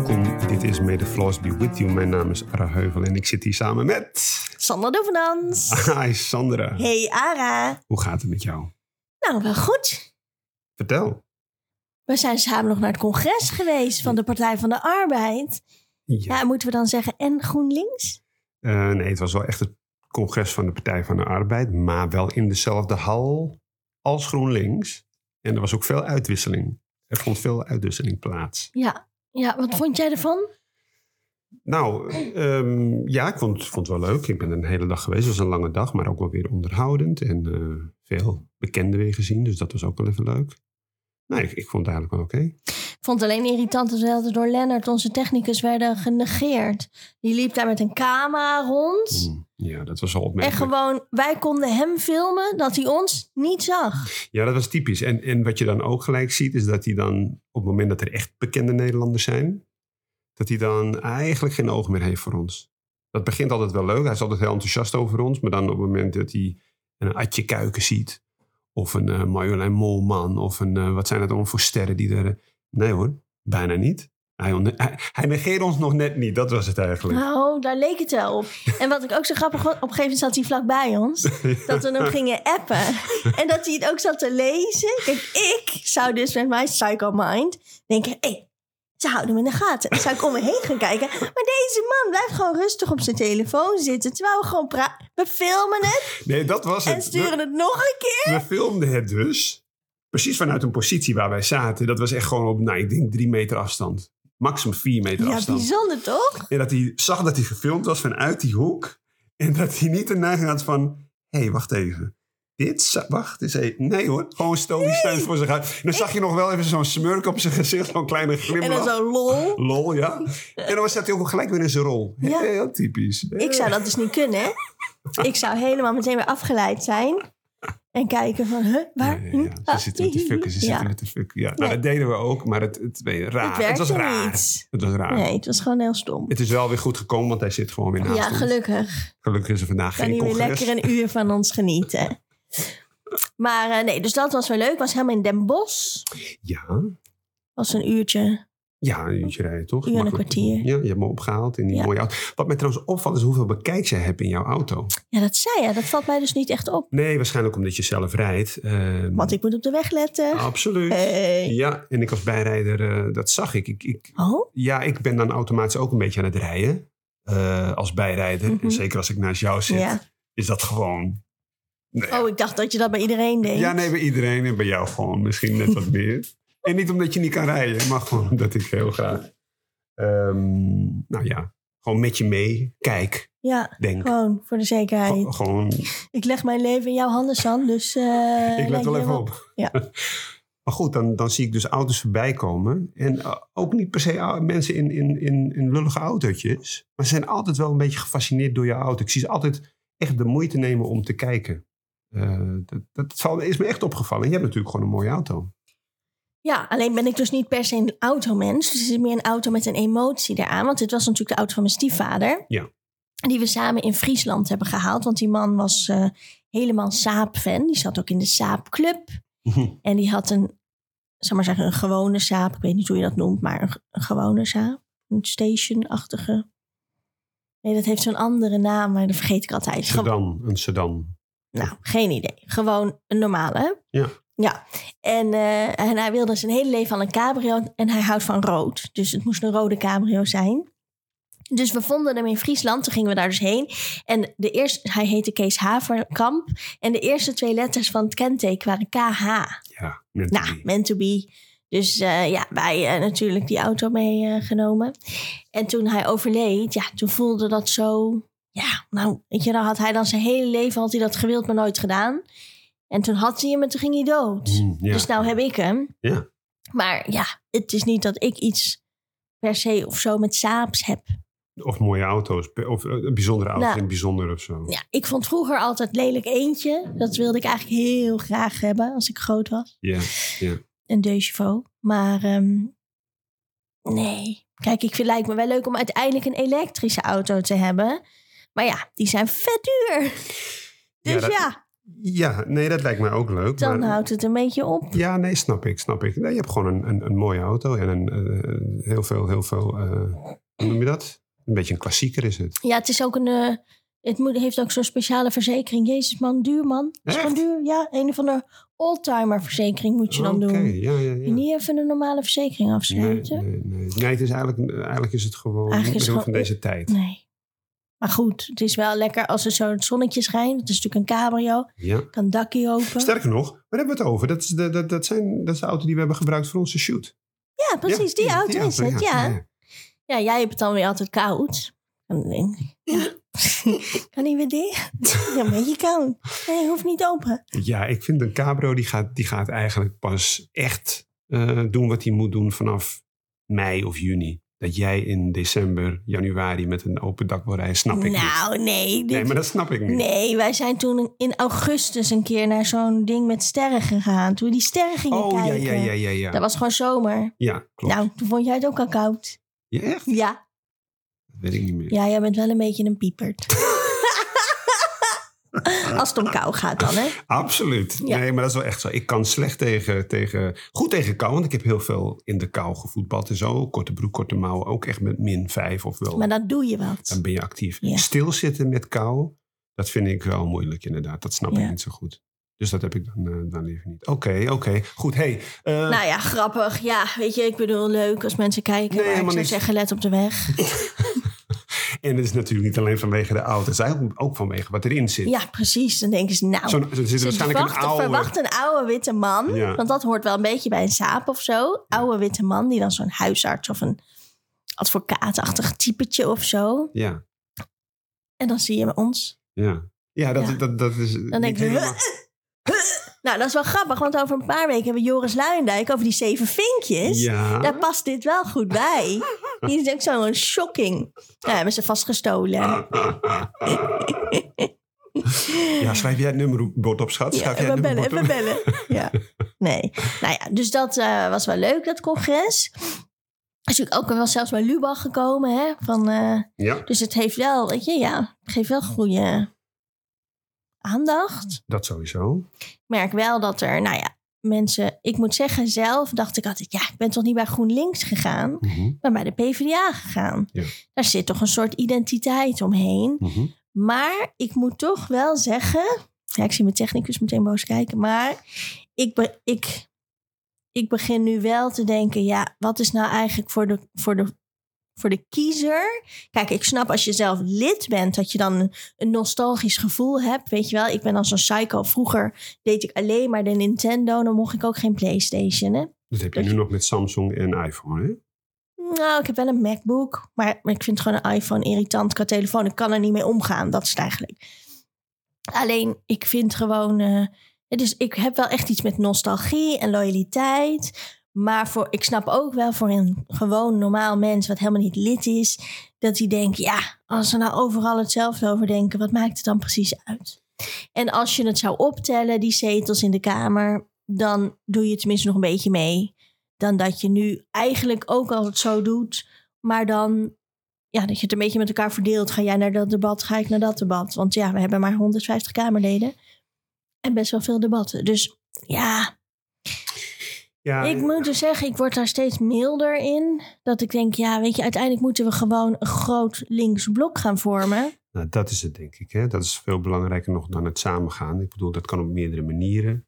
Welkom, dit is May the Floors Be With You. Mijn naam is Ara Heuvel en ik zit hier samen met... Sandra Dovenans. Hi Sandra. Hey Ara. Hoe gaat het met jou? Nou, wel goed. Vertel. We zijn samen nog naar het congres geweest van de Partij van de Arbeid. Ja. Ja, moeten we dan zeggen en GroenLinks? Eh, nee, het was wel echt het congres van de Partij van de Arbeid, maar wel in dezelfde hal als GroenLinks. En er was ook veel uitwisseling. Er vond veel uitwisseling plaats. Ja. Ja, wat vond jij ervan? Nou, ehm, ja, ik vond, vond het wel leuk. Ik ben een hele dag geweest. Het was een lange dag, maar ook wel weer onderhoudend. En eh, veel bekenden weer gezien, dus dat was ook wel even leuk. Nee, ik, ik vond het eigenlijk wel oké. Vond het alleen irritant dat we altijd door Lennart, onze technicus, werden genegeerd. Die liep daar met een camera rond. Mm, Ja, dat was En opmerkelijk. gewoon, wij konden hem filmen dat hij ons niet zag. Ja, dat was typisch. En, en wat je dan ook gelijk ziet, is dat hij dan op het moment dat er echt bekende Nederlanders zijn, dat hij dan eigenlijk geen oog meer heeft voor ons. Dat begint altijd wel leuk. Hij is altijd heel enthousiast over ons. Maar dan op het moment dat hij een Atje Kuiken ziet, of een eh, Marjolein Molman, of een, eh, wat zijn het allemaal voor sterren die er... Nee hoor, bijna niet. Hij, hij, hij negeerde ons nog net niet, dat was het eigenlijk. Nou, daar leek het wel op. En wat ik ook zo grappig vond, op een gegeven moment zat hij vlakbij ons. Dat we hem gingen appen. En dat hij het ook zat te lezen. Kijk, ik zou dus met mijn psycho mind denken... hé, hey, ze houden me in de gaten. Dan zou ik om me heen gaan kijken. Maar deze man blijft gewoon rustig op zijn telefoon zitten... terwijl we gewoon praten. We filmen het Nee, dat was het. en sturen het nog een keer. We filmden het dus precies vanuit een positie waar wij zaten. Dat was echt gewoon op, nou, ik denk drie meter afstand. Maximum vier meter Ja, afstand. bijzonder toch? En dat hij zag dat hij gefilmd was vanuit die hoek. En dat hij niet de neiging had van, hé, hey, wacht even. Dit, wacht eens even. Nee hoor, gewoon stoïsch nee. voor zich uit. En dan zag je nog wel even zo'n smurk op zijn gezicht, zo'n kleine En glimlach. dan zo lol. Lol, ja. En dan zat hij ook gelijk weer in zijn rol. Ja. Heel typisch. Ik zou dat dus niet kunnen, hè? Ik zou helemaal meteen weer afgeleid zijn. En kijken van, huh, waar? Ja, ja, ja. Ah, Ze zitten met te fucken, ze zitten met te fucken. Ja, nou, Nee. dat deden we ook, maar het, het, raar. Het Het, was raar. niet. Het was raar. Nee, het was gewoon heel stom. Het is wel weer goed gekomen, want hij zit gewoon weer naast Ja, ons. gelukkig. Gelukkig is er vandaag Kan geen hij weer congres. lekker een uur van ons genieten. Maar eh, nee, dus dat was wel leuk. Was helemaal in Den Bosch. Ja, Was een uurtje. Ja, een uurtje rijden toch? En een kwartier. Ja, je hebt me opgehaald in die Ja. mooie auto. Wat mij trouwens opvalt is hoeveel bekijks jij hebt in jouw auto. Ja, dat zei je. Dat valt mij dus niet echt op. Nee, waarschijnlijk omdat je zelf rijdt. Ehm, Want ik moet op de weg letten. Absoluut. Hey. Ja, en ik als bijrijder, eh, dat zag ik. Ik, ik. Oh, Ja, ik ben dan automatisch ook een beetje aan het rijden. eh, als bijrijder. Mhm. En zeker als ik naast jou zit, ja. is dat gewoon... Nou ja. Oh, ik dacht dat je dat bij iedereen deed. Ja, nee, bij iedereen en bij jou gewoon misschien net wat meer. En niet omdat je niet kan rijden, maar gewoon omdat ik heel graag. ehm, nou ja, gewoon met je mee. Kijk, Ja, denk. gewoon voor de zekerheid. Gewoon, gewoon- Ik leg mijn leven in jouw handen, San. Dus eh, ik let wel even op. Ja. maar goed, dan, dan zie ik dus auto's voorbij komen. En eh, ook niet per se mensen in, in, in, in lullige autootjes. Maar ze zijn altijd wel een beetje gefascineerd door je auto. Ik zie ze altijd echt de moeite nemen om te kijken. Eh, dat, dat is me echt opgevallen. Je hebt natuurlijk gewoon een mooie auto. Ja, alleen ben ik dus niet per se een automens. Dus het is meer een auto met een emotie eraan. Want dit was natuurlijk de auto van mijn stiefvader. Ja. Die we samen in Friesland hebben gehaald. Want die man was eh, helemaal Saab-fan. Die zat ook in de Saab-club. En die had een, zeg maar zeggen, een gewone Saab. Ik weet niet hoe je dat noemt, maar een, een gewone Saab. Een station-achtige. Nee, dat heeft zo'n andere naam, maar dat vergeet ik altijd. Sedan, een sedan. nou, geen idee. Gewoon een normale. Ja. Ja. En, eh, en hij wilde zijn hele leven al een cabrio. En hij houdt van rood. Dus het moest een rode cabrio zijn. Dus we vonden hem in Friesland. Toen gingen we daar dus heen. En de eerste, hij heette Kees Haverkamp. En de eerste twee letters van het kenteken waren KH. Ja, net Nou, meant to be. Dus eh, ja, wij eh, natuurlijk die auto meegenomen. en toen hij overleed, ja, toen voelde dat zo... Ja, nou, weet je, dan had hij dan zijn hele leven had hij dat gewild, maar nooit gedaan. En toen had hij hem en toen ging hij dood. Mm, ja. Dus nou heb ik hem. Ja. Maar ja, het is niet dat ik iets per se of zo met Saabs heb. Of mooie auto's. Of eh, een bijzondere auto Nou. het bijzonder of zo. Ja, ik vond vroeger altijd lelijk eentje. Dat wilde ik eigenlijk heel graag hebben als ik groot was. Ja, ja. een chevaux. Maar ehm, nee. Kijk, ik vind lijkt me wel leuk om uiteindelijk een elektrische auto te hebben. Maar ja, die zijn vet duur. Dus Ja, ja, dat- Ja, nee, dat lijkt mij ook leuk. Dan maar, houdt het een beetje op. Ja, nee, snap ik, snap ik. Nee, je hebt gewoon een, een, een mooie auto en een, eh, heel veel, heel veel, eh, hoe noem je dat? Een beetje een klassieker is het. Ja, het is ook een. eh, het moet, heeft ook zo'n speciale verzekering. Jezus, man, duur man. Is gewoon duur. Ja, een of andere oldtimer verzekering moet je dan Oké, doen. ja, ja, ja. Niet even een normale verzekering Nee, afsluiten. nee, nee. nee, het is eigenlijk, eigenlijk is het gewoon Eigenlijk is het van deze tijd. Nee. Maar goed, het is wel lekker als er zo het zonnetje schijnt. Het is natuurlijk een cabrio. Ja. Kan dakje open. Sterker nog, waar hebben we het over? Dat is de, dat, dat, zijn, dat is de auto die we hebben gebruikt voor onze shoot. Ja, precies. die auto is het. Ja. ja. ja, jij hebt het dan weer altijd koud. Dan denk ik, ja. kan niet weer dicht? Ja, een beetje koud. Nee, hoeft niet open. Ja, ik vind een cabrio die gaat, die gaat eigenlijk pas echt eh, doen wat hij moet doen vanaf mei of juni. Dat jij in december, januari met een open dak wil rijden, snap ik niet. nou, nee. Dit, Nee, maar dat snap ik niet. Nee, wij zijn toen in augustus een keer naar zo'n ding met sterren gegaan. Toen we die sterren gingen oh, ja, kijken. ja, ja, ja, ja. Dat was gewoon zomer. Ja, klopt. Nou, toen vond jij het ook al koud. Ja, echt? Ja, Dat weet ik niet meer. ja jij bent wel een beetje een piepert. Als het om kou gaat dan, hè? Absoluut. Ja. Nee, maar dat is wel echt zo. Ik kan slecht tegen, tegen... Goed tegen kou, want ik heb heel veel in de kou gevoetbald en zo. Korte broek, korte mouwen. Ook echt met min 5 of wel. Maar dan doe je wat. Dan ben je actief. Ja. Stilzitten met kou, dat vind ik wel moeilijk inderdaad. Dat snap Ja. ik niet zo goed. Dus dat heb ik dan, eh, dan liever niet. Oké, oké. Goed, hey. eh, Nou ja, grappig. Ja, weet je, ik bedoel, leuk als mensen kijken. Nee, maar ik zou niet. zeggen, let op de weg. En het is natuurlijk niet alleen vanwege de auto. Het is eigenlijk ook vanwege wat erin zit. Ja, precies. Dan denken ze, nou... Er zit waarschijnlijk een verwachten, oude... verwacht een oude witte man. Ja. Want dat hoort wel een beetje bij een saap of zo. Oude witte man die dan zo'n huisarts of een advocaatachtig typetje of zo. Ja, En dan zie je ons. ja. Ja, dat, Ja. Dat, dat is Dan denk je, helemaal... Nou, dat is wel grappig, want over een paar weken hebben we Joris Luijendijk over die zeven vinkjes. Ja. Daar past dit wel goed bij. Die is ook zo'n shocking. Ja, hebben ze vast gestolen. Ja, schrijf jij het nummerbord op, schat? Ja, Schrijf jij het even bellen, op? bellen. Ja. Nee. Nou ja, dus dat eh, was wel leuk, dat congres. Is natuurlijk ook wel zelfs bij Lubach gekomen, hè. Van, eh, Ja, dus het heeft wel, weet je, ja, het geeft wel goede aandacht. dat sowieso. Ik merk wel dat er, nou ja, mensen... Ik moet zeggen, zelf dacht ik altijd... Ja, ik ben toch niet bij GroenLinks gegaan, Mhm, maar bij de PvdA gegaan. Ja. Daar zit toch een soort identiteit omheen. mhm. Maar ik moet toch wel zeggen... Ja, ik zie mijn technicus meteen boos kijken. Maar ik, be- ik, ik begin nu wel te denken... Ja, wat is nou eigenlijk voor de, voor de, voor de kiezer? Kijk, ik snap als je zelf lid bent... dat je dan een, nostalgisch gevoel hebt. Weet je wel, ik ben als een psycho. Vroeger deed ik alleen maar de Nintendo. Dan mocht ik ook geen Playstation, hè? Dat heb je Dat nu je- nog met Samsung en iPhone, hè? Nou, ik heb wel een MacBook. Maar, maar ik vind gewoon een iPhone irritant qua telefoon. Ik kan er niet mee omgaan. Dat is het eigenlijk. Alleen, ik vind gewoon... eh, dus ik heb wel echt iets met nostalgie en loyaliteit. Maar voor, ik snap ook wel voor een gewoon normaal mens... wat helemaal niet lid is... dat hij denkt, ja, als we nou overal hetzelfde over denken... wat maakt het dan precies uit? En als je het zou optellen, die zetels in de Kamer... dan doe je tenminste nog een beetje mee dan dat je nu eigenlijk ook al het zo doet, maar dan ja, dat je het een beetje met elkaar verdeelt. Ga jij naar dat debat, ga ik naar dat debat. Want ja, we hebben maar 150 Kamerleden en best wel veel debatten. Dus ja, Ja, ik moet dus zeggen, ik word daar steeds milder in. Dat ik denk, ja, weet je, uiteindelijk moeten we gewoon een groot links blok gaan vormen. Nou, dat is het, denk ik. Hè? Dat is veel belangrijker nog dan het samengaan. Ik bedoel, dat kan op meerdere manieren.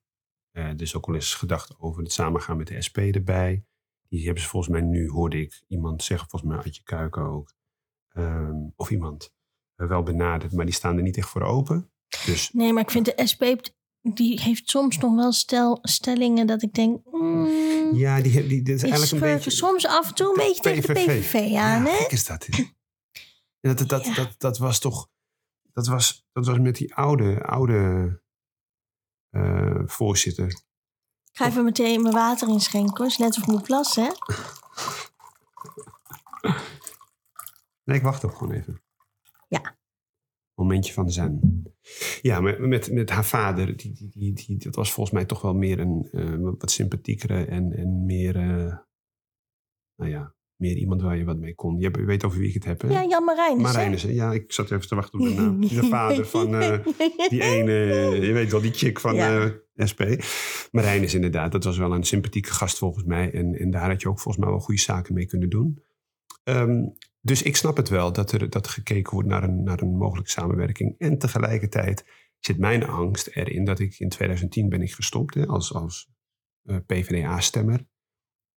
Eh, er is ook wel eens gedacht over het samengaan met de SP erbij. Die hebben ze volgens mij nu, hoorde ik iemand zeggen, volgens mij Adje Kuiken ook. ehm, of iemand eh, wel benaderd, maar die staan er niet echt voor open. Dus Nee, maar ik vind de SP, die heeft soms nog wel stel, stellingen dat ik denk... mm, ja, die, die, dit is Die eigenlijk een beetje... soms af en toe een beetje tegen de PVV aan, ja, hè? is dat. dat, dat, Ja. dat, dat was toch... Dat was, dat was met die oude, oude eh, voorzitter. Ik ga even meteen mijn water inschenken, hoor. is net of ik moet plassen, hè? Nee, ik wacht ook gewoon even. Ja. Momentje van zen. Ja, met, met, met haar vader, die, die, die, die, dat was volgens mij toch wel meer een eh, wat sympathiekere en, en meer, eh, nou ja, meer iemand waar je wat mee kon. Je, hebt- je weet over wie ik het heb, hè? Ja, Jan Marijnissen. Marijnissen. Ja, ik zat even te wachten op de naam. De vader van eh, die ene, je weet wel, die chick van Ja. SP. Marijn is inderdaad, dat was wel een sympathieke gast volgens mij. En, en daar had je ook volgens mij wel goede zaken mee kunnen doen. Ehm, dus ik snap het wel dat er, dat gekeken wordt naar een, naar een mogelijke samenwerking. En tegelijkertijd zit mijn angst erin dat ik in 2010 ben ik gestopt hè, als, als eh, PvdA-stemmer.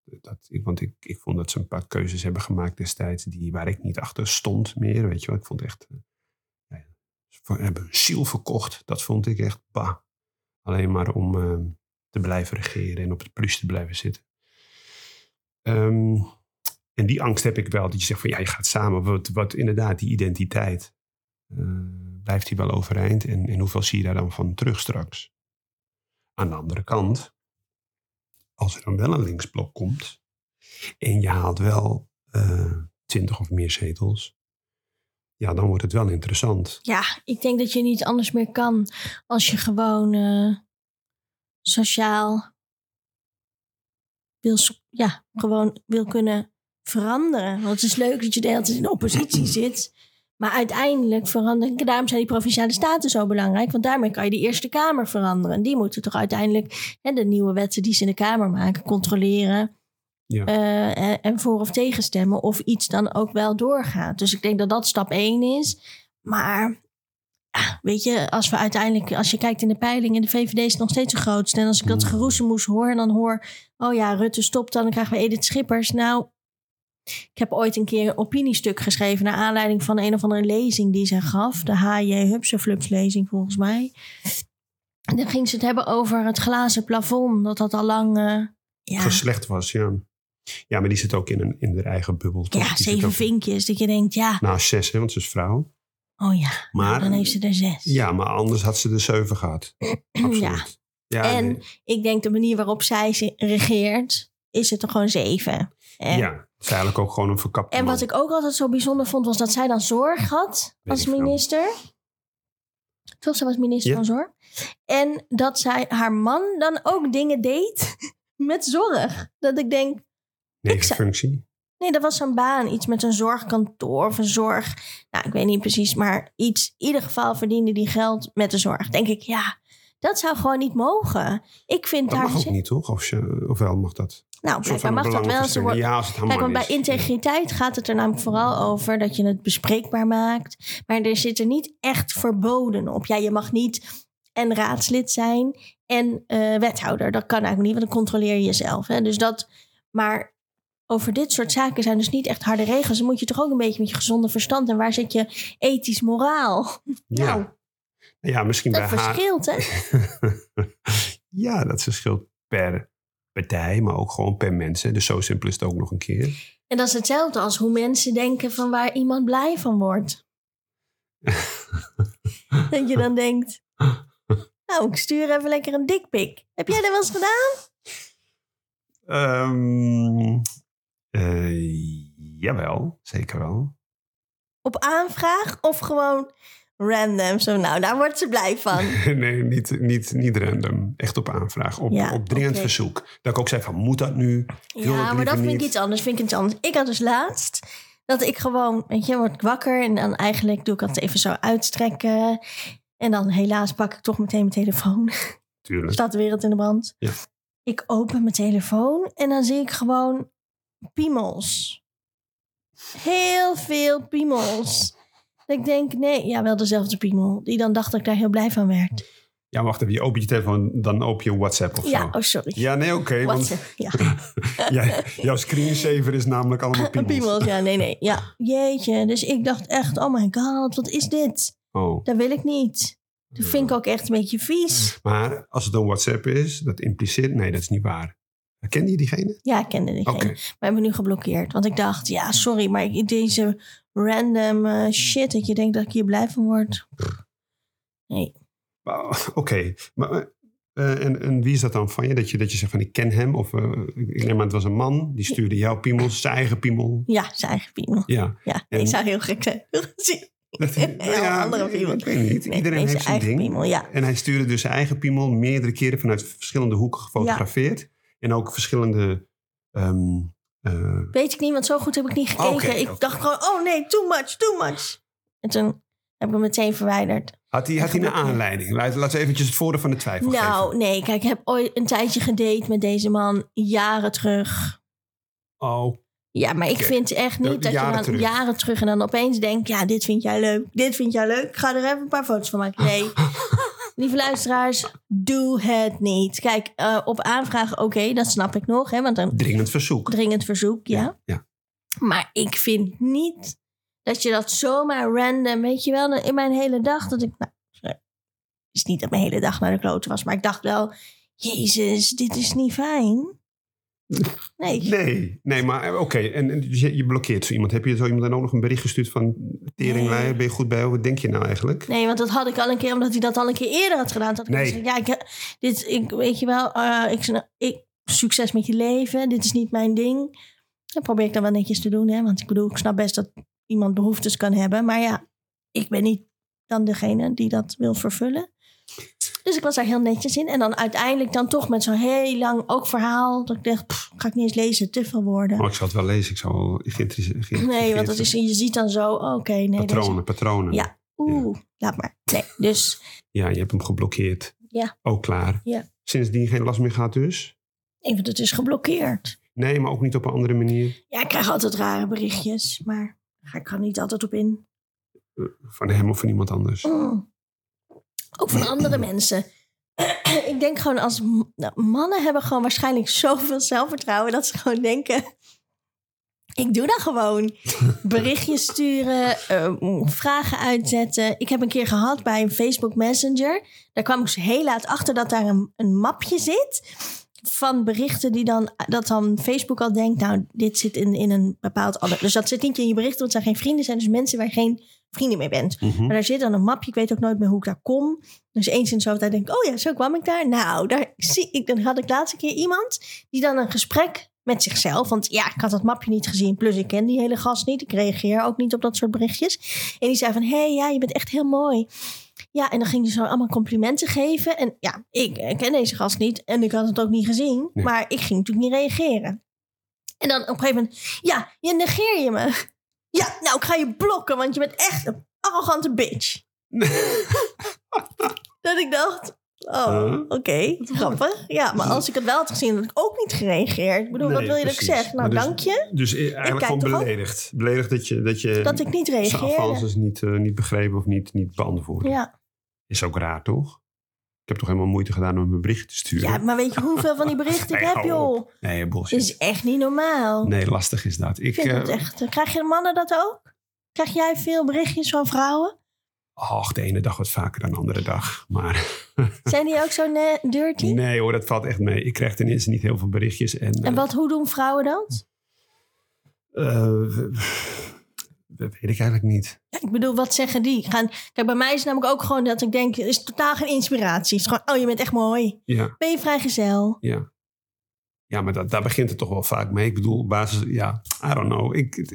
Dat, want ik, ik vond dat ze een paar keuzes hebben gemaakt destijds die, waar ik niet achter stond meer. Weet je wel, ik vond echt. eh, ze hebben hun ziel verkocht. Dat vond ik echt. Bah. Alleen maar om eh, te blijven regeren en op het plus te blijven zitten. Ehm, en die angst heb ik wel. Dat je zegt van ja, je gaat samen. Wat, wat inderdaad, die identiteit. eh, blijft die wel overeind? En, en hoeveel zie je daar dan van terug straks? Aan de andere kant, als er dan wel een linksblok komt. en je haalt wel twintig of meer zetels. ja, dan wordt het wel interessant. Ja, ik denk dat je niet anders meer kan als je gewoon eh, sociaal wil, ja, gewoon wil kunnen veranderen. Want het is leuk dat je de hele tijd in de oppositie zit. Maar uiteindelijk veranderen. Daarom zijn die provinciale staten zo belangrijk. Want daarmee kan je de Eerste Kamer veranderen. En die moeten toch uiteindelijk hè, de nieuwe wetten die ze in de Kamer maken, controleren. Ja. Eh, en, voor of tegenstemmen. Of iets dan ook wel doorgaat. Dus ik denk dat dat stap één is. Maar weet je, als we uiteindelijk, als je kijkt in de peilingen, de VVD is nog steeds de grootste. En als ik dat Mm. geroezemoes hoor en dan hoor, oh ja, Rutte stopt dan, dan krijgen we Edith Schippers. Nou, ik heb ooit een keer een opiniestuk geschreven naar aanleiding van een of andere lezing die ze gaf. De H.J. Hupseflups lezing volgens mij. En dan ging ze het hebben over het glazen plafond, dat dat al lang, eh, ja, was, ja. Ja, maar die zit ook in, een, in haar eigen bubbel. toch? ja Die zeven vinkjes. Dat je denkt, ja, Nou, zes, hè, want ze is vrouw. oh ja, Maar, dan heeft ze er zes. ja, maar anders had ze de zeven gehad. Absoluut. Ja. Ja, En nee. ik denk de manier waarop zij regeert, is het er gewoon zeven. En, ja, het is eigenlijk ook gewoon een verkapte en man. wat ik ook altijd zo bijzonder vond, was dat zij dan zorg had Weet als minister. Toch, zij was minister Ja. van Zorg. En dat zij haar man dan ook dingen deed met zorg. Dat ik denk, Nevenfunctie. nee, dat was zo'n baan. Iets met een zorgkantoor of een zorg. Nou, ik weet niet precies, maar iets. In ieder geval verdiende die geld met de zorg. Denk ik, ja, dat zou gewoon niet mogen. Ik vind Dat haar... mag ook niet, toch? Of, je, of wel mag dat? Nou, blijkbaar van mag dat wel. Ze wordt, belangenverstrengeling. Ja, als het haar Kijk, want bij integriteit gaat het er namelijk vooral over dat je het bespreekbaar maakt. Maar er zit er niet echt verboden op. Ja, je mag niet en raadslid zijn en eh, wethouder. Dat kan eigenlijk niet, want dan controleer je jezelf. Hè? Dus dat, maar over dit soort zaken zijn dus niet echt harde regels. Dan moet je toch ook een beetje met je gezonde verstand. En waar zit je ethisch moraal? Ja. Nou, ja, misschien dat bij haar. verschilt, hè? ja, dat verschilt per partij, maar ook gewoon per mens. hè. Dus zo simpel is het ook nog een keer. En dat is hetzelfde als hoe mensen denken van waar iemand blij van wordt. dat je dan denkt, nou, ik stuur even lekker een dikpik. Heb jij dat wel eens gedaan? Ehm eh, jawel, zeker wel. Op aanvraag of gewoon random? Zo, nou, daar wordt ze blij van. nee, niet, niet, niet random. Echt op aanvraag. Op, Ja, op dringend verzoek. Dat ik ook zei van, moet dat nu? Wil Ja, maar dat vind ik iets anders. Vind ik iets anders. Ik had dus laatst dat ik gewoon, weet je, word ik wakker en dan eigenlijk doe ik dat even zo uitstrekken. En dan helaas pak ik toch meteen mijn telefoon. Tuurlijk. staat de wereld in de brand. Ja. Ik open mijn telefoon en dan zie ik gewoon piemels. Heel veel piemels. Dat ik denk, nee, ja, wel dezelfde piemel. Die dan dacht dat ik daar heel blij van werd. Ja, wacht even. Je opent je telefoon, dan open je WhatsApp of Ja, zo. oh sorry. Ja, nee, oké. want WhatsApp, ja. jouw screensaver is namelijk allemaal piemels. piemels, ja, nee, nee. Ja, jeetje. Dus ik dacht echt, oh my god, wat is dit? Oh. Dat wil ik niet. Dat vind ik ook echt een beetje vies. Maar als het een WhatsApp is, dat impliceert... Nee, dat is niet waar. Ken je diegene? Ja, ik kende diegene. Oké. Maar ik ben nu geblokkeerd. Want ik dacht, ja, sorry, maar deze random eh, shit, dat je denkt dat ik hier blij van word. Nee. Oké. Maar eh, en, en wie is dat dan van je? Dat je, dat je zegt van, ik ken hem. Of eh, ik neem aan, het was een man. Die stuurde jouw piemels, zijn eigen piemel. Ja, zijn eigen piemel. Ja. Ja, En- ik zou heel gek zijn. Dat, Heel andere piemel. Ik weet niet. Nee, Iedereen nee, heeft zijn eigen ding. piemel, ja. En hij stuurde dus zijn eigen piemel meerdere keren vanuit verschillende hoeken gefotografeerd. En ook verschillende ehm, Eh, Weet ik niet, want zo goed heb ik niet gekeken. Oké, ik dacht gewoon, oh nee, too much, too much. En toen heb ik hem meteen verwijderd. had hij had hij een aanleiding? Laat- we eventjes het voordeel van de twijfel nou, geven. nee, kijk, ik heb ooit een tijdje gedate met deze man, jaren terug. Oh, Ja, maar ik Oké. vind echt niet De- dat je dan terug. jaren terug en dan opeens denkt, ja, dit vind jij leuk, dit vind jij leuk. Ik ga er even een paar foto's van maken. Nee, lieve luisteraars, doe het niet. Kijk, eh, op aanvraag, oké, dat snap ik nog, hè, want een dringend verzoek. dringend verzoek, ja. ja. Maar ik vind niet dat je dat zomaar random, weet je wel, in mijn hele dag, dat ik, nou, het is niet dat mijn hele dag naar de kloten was, maar ik dacht wel, jezus, dit is niet fijn. Nee. Nee, nee, maar eh, oké. En, en dus je, je blokkeert zo iemand. Heb je zo iemand dan ook nog een bericht gestuurd van... Teringleier, Nee. ben je goed bij? Wat denk je nou eigenlijk? Nee, want dat had ik al een keer, omdat hij dat al een keer eerder had gedaan. Dat ik Nee. gezegd, ja, ik, dit, ik, weet je wel, eh, ik, ik, succes met je leven, dit is niet mijn ding. Dat probeer ik dan wel netjes te doen, hè. Want ik bedoel, ik snap best dat iemand behoeftes kan hebben. Maar ja, ik ben niet dan degene die dat wil vervullen. Dus ik was daar heel netjes in. En dan uiteindelijk dan toch met zo'n heel lang ook verhaal. Dat ik dacht, pff, ga ik niet eens lezen, te veel woorden. Oh, ik zal het wel lezen. Ik zal wel geïnteresseerd nee, want dat is, je ziet dan zo, oh, oké, nee. Patronen, patronen. Ja. Oeh, laat maar. Nee, dus Ja, je hebt hem geblokkeerd. Ja. Ook klaar. Ja. Sindsdien geen last meer gehad dus? even het is geblokkeerd. Nee, maar ook niet op een andere manier. Ja, ik krijg altijd rare berichtjes, maar daar ga ik gewoon niet altijd op in. Van hem of van iemand anders. Mm. Ook van andere mensen. ik denk gewoon als nou, mannen hebben gewoon waarschijnlijk zoveel zelfvertrouwen dat ze gewoon denken. Ik doe dat gewoon. Berichtjes sturen, eh, vragen uitzetten. Ik heb een keer gehad bij een Facebook Messenger. Daar kwam ik dus heel laat achter dat daar een, een mapje zit. Van berichten die dan, dat dan Facebook al denkt, nou, dit zit in, in een bepaald ander. Dus dat zit niet in je berichten, want het zijn geen vrienden, zijn dus mensen waar geen vrienden mee bent. Mhm. Maar daar zit dan een mapje. Ik weet ook nooit meer hoe ik daar kom. Dus eens in zoveel tijd denk ik, oh ja, zo kwam ik daar. Nou, daar zie ik, dan had ik laatste keer iemand die dan een gesprek met zichzelf. Want ja, ik had dat mapje niet gezien. Plus ik ken die hele gast niet. Ik reageer ook niet op dat soort berichtjes. En die zei van, hé, hey, ja, je bent echt heel mooi. Ja, en dan ging hij zo allemaal complimenten geven. En ja, ik ken deze gast niet. En ik had het ook niet gezien. Nee. Maar ik ging natuurlijk niet reageren. En dan op een gegeven moment, ja, je negeer je me. Ja, nou, ik ga je blokken, want je bent echt een arrogante bitch. Dat ik dacht, oh, Huh? oké, grappig. Ja, maar als ik het wel had gezien, had ik ook niet gereageerd. Ik bedoel, Nee, wat wil je dat ik precies. zeg? Nou, Maar dus- dank je Dus eh, eigenlijk kijk gewoon toch ook- beledigd. Beledigd dat je, dat je dat ik niet zijn reageerde. avances niet, eh, niet begrepen of niet, niet beantwoordde. Ja. Is ook raar, toch? Ik heb toch helemaal moeite gedaan om een bericht te sturen? ja, maar weet je hoeveel van die berichten ik heb, joh? Nee, Dit bullshit. is echt niet normaal. Nee, lastig is dat. Ik, Ik vind het eh, echt... Krijg je mannen dat ook? Krijg jij veel berichtjes van vrouwen? ach, de ene dag wat vaker dan de andere dag. Maar Zijn die ook zo dirty? nee hoor, dat valt echt mee. Ik krijg ten eerste niet heel veel berichtjes. En, En eh, wat, hoe doen vrouwen dat? eh, dat weet ik eigenlijk niet. Ja, ik bedoel, wat zeggen die? Gaan, kijk, bij mij is het namelijk ook gewoon dat ik denk... er is totaal geen inspiratie. Het is gewoon, oh, je bent echt mooi. Ja, Ben je vrijgezel? ja. Ja, maar dat, daar begint het toch wel vaak mee. Ik bedoel, basis, ja, I don't know. Ik, ten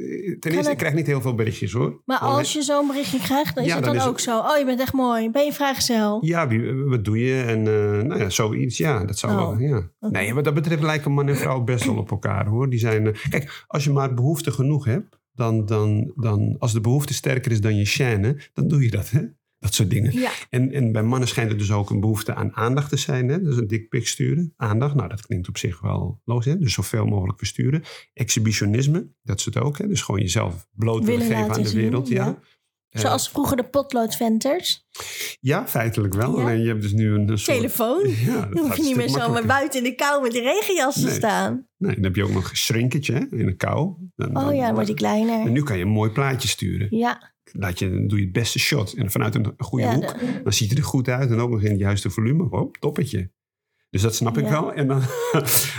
eerste, het- ik krijg niet heel veel berichtjes hoor. Maar als je zo'n berichtje krijgt, dan is Ja, het dan ook het- zo. Oh, je bent echt mooi. Ben je vrijgezel? Ja, wat doe je? En eh, nou ja, zoiets. Ja, dat zou Oh. wel. Ja. Nee, wat dat betreft lijken man en vrouw best wel op elkaar hoor. Die zijn, eh, kijk, als je maar behoefte genoeg hebt, dan, dan, dan als de behoefte sterker is dan je chaîne, dan doe je dat, hè? Dat soort dingen. Ja. En, en bij mannen schijnt er dus ook een behoefte aan aandacht te zijn. Hè? Dus een dikpik sturen. Aandacht, nou dat klinkt op zich wel logisch. Hè? Dus zoveel mogelijk versturen. Exhibitionisme, dat is het ook. Hè? Dus gewoon jezelf bloot willen geven aan de zien, wereld. Ja. ja. Zoals vroeger de potloodventers. ja, feitelijk wel. Ja. Alleen je hebt dus nu een, een soort... Telefoon. Ja, Dan hoef je niet meer zo maar buiten in de kou met de regenjas te staan. Nee, dan heb je ook nog een shrinketje hè, in de kou. Dan, Oh dan- ja, dan wordt die En kleiner. nu kan je een mooi plaatje sturen. Ja, Laat je, dan doe je het beste shot. En vanuit een goede ja, hoek. de- Dan ziet het er goed uit. En ook nog in het juiste volume. Toppetje. Dus dat snap ik Ja. wel. En dan,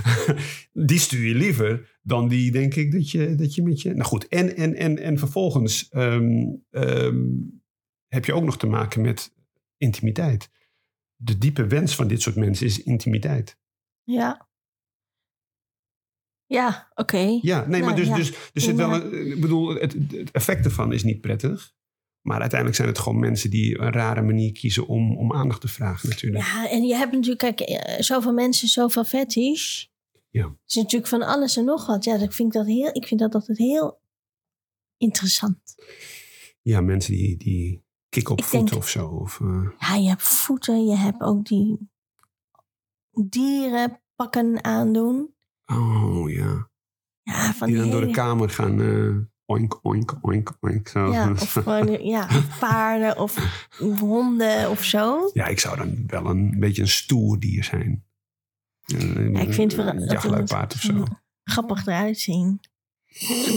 die stuur je liever dan die, denk ik, dat je, dat je met je... Nou goed, en, en, en, en vervolgens ehm, ehm, heb je ook nog te maken met intimiteit. De diepe wens van dit soort mensen is intimiteit. ja. Ja, oké. Ja, nee, maar Nou, dus, ja. dus er zit wel een, ik bedoel, het, het effect ervan is niet prettig. Maar uiteindelijk zijn het gewoon mensen die een rare manier kiezen om, om aandacht te vragen natuurlijk. Ja, en je hebt natuurlijk, kijk, eh, zoveel mensen, zoveel fetish. Ja. Het is natuurlijk van alles en nog wat. Ja, ik vind dat, heel, ik vind dat altijd heel interessant. Ja, mensen die, die kikken op Ik voeten denk- of zo. Of, eh, Ja, je hebt voeten, je hebt ook die dierenpakken aandoen. oh ja. Ja, van Die die, dan door de kamer gaan eh, oink, oink, oink, oink. Zo. Ja, of gewoon ja, paarden of honden of zo. Ja, ik zou dan wel een beetje een stoer dier zijn. Een, Ja, ik vind wel een dat jachtluipaard of zo. het grappig eruit zien.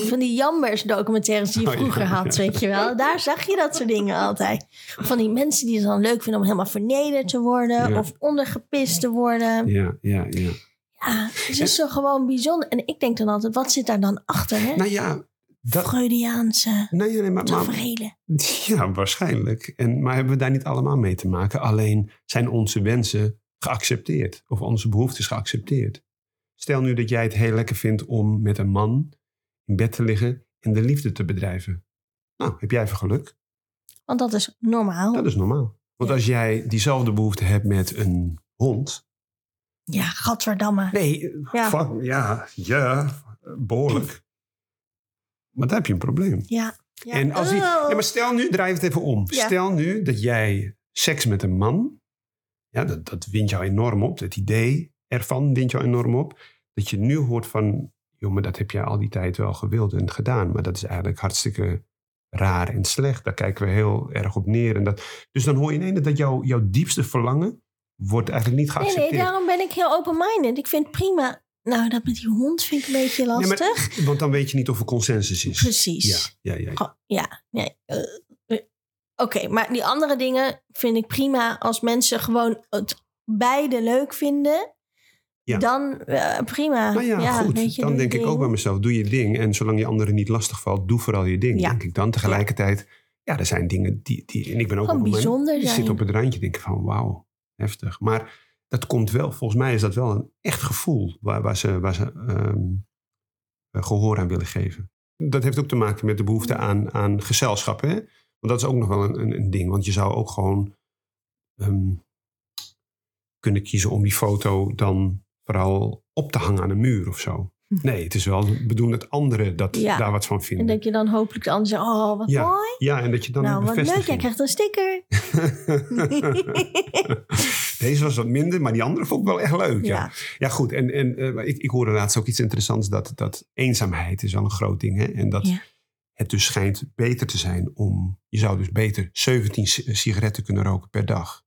Van die Jambers documentaires die je Oh, ja, vroeger had, ja. weet je wel. Daar zag je dat soort dingen altijd. Van die mensen die het dan leuk vinden om helemaal vernederd te worden. Ja. Of ondergepist te worden. Ja, ja, ja. Ja, het is zo gewoon bijzonder. En ik denk dan altijd, wat zit daar dan achter? Hè? Nou ja, dat, Freudiaanse nee, nee, maar, tafereelen. ja, waarschijnlijk. En, maar hebben we daar niet allemaal mee te maken? Alleen zijn onze wensen geaccepteerd. Of onze behoeftes geaccepteerd. Stel nu dat jij het heel lekker vindt om met een man in bed te liggen en de liefde te bedrijven. Nou, heb jij even geluk? Want dat is normaal. Dat is normaal. Want Ja. als jij diezelfde behoefte hebt met een hond. Ja, gadverdamme. Nee, Ja. ja, ja, behoorlijk. Maar dan heb je een probleem. Ja. ja. En als die, Oh. ja, maar stel nu, draai het even om. Ja. Stel nu dat jij seks met een man, ja, dat, dat wint jou enorm op. Het idee ervan wint jou enorm op. Dat je nu hoort van, joh, maar dat heb jij al die tijd wel gewild en gedaan. Maar dat is eigenlijk hartstikke raar en slecht. Daar kijken we heel erg op neer. En dat, dus dan hoor je ineens dat jouw, jouw diepste verlangen wordt eigenlijk niet Nee, geaccepteerd. nee, daarom ben ik heel open-minded. Ik vind prima. Nou, dat met die hond vind ik een beetje maar- lastig. want dan weet je niet of er consensus is. Precies. Ja, ja, ja. Ja, nee. eh, eh, Oké, maar die andere dingen vind ik prima als mensen gewoon het beide leuk vinden. Ja. Dan eh, prima. Nou ja, goed. weet je, dan denk ik ook bij mezelf, doe je ding. En zolang je anderen niet lastig valt, doe vooral je ding. Ja. Denk ik dan. Tegelijkertijd, ja, er zijn dingen die... die en ik ben ook Gewoon op een moment- bijzonder Je zit op het randje denk ik van, wauw, heftig. Maar dat komt wel, volgens mij is dat wel een echt gevoel waar, waar ze, waar ze eh, gehoor aan willen geven. Dat heeft ook te maken met de behoefte aan, aan gezelschap. Hè? Want dat is ook nog wel een, een, een ding. Want je zou ook gewoon ehm, kunnen kiezen om die foto dan vooral op te hangen aan een muur of zo. Nee, het is wel bedoeld dat anderen dat, Ja. daar wat van En vinden. dat je dan hopelijk de ander zegt, oh, wat Ja, mooi. Ja, en dat je dan nou, wat leuk, jij krijgt een sticker. Deze was wat minder, maar die andere vond ik wel echt leuk. Ja, Ja. ja goed. En, en eh, ik, ik hoorde laatst ook iets interessants. Dat, dat eenzaamheid is wel een groot ding. Hè? En dat Ja. het dus schijnt beter te zijn om... Je zou dus beter 17 si- sigaretten kunnen roken per dag.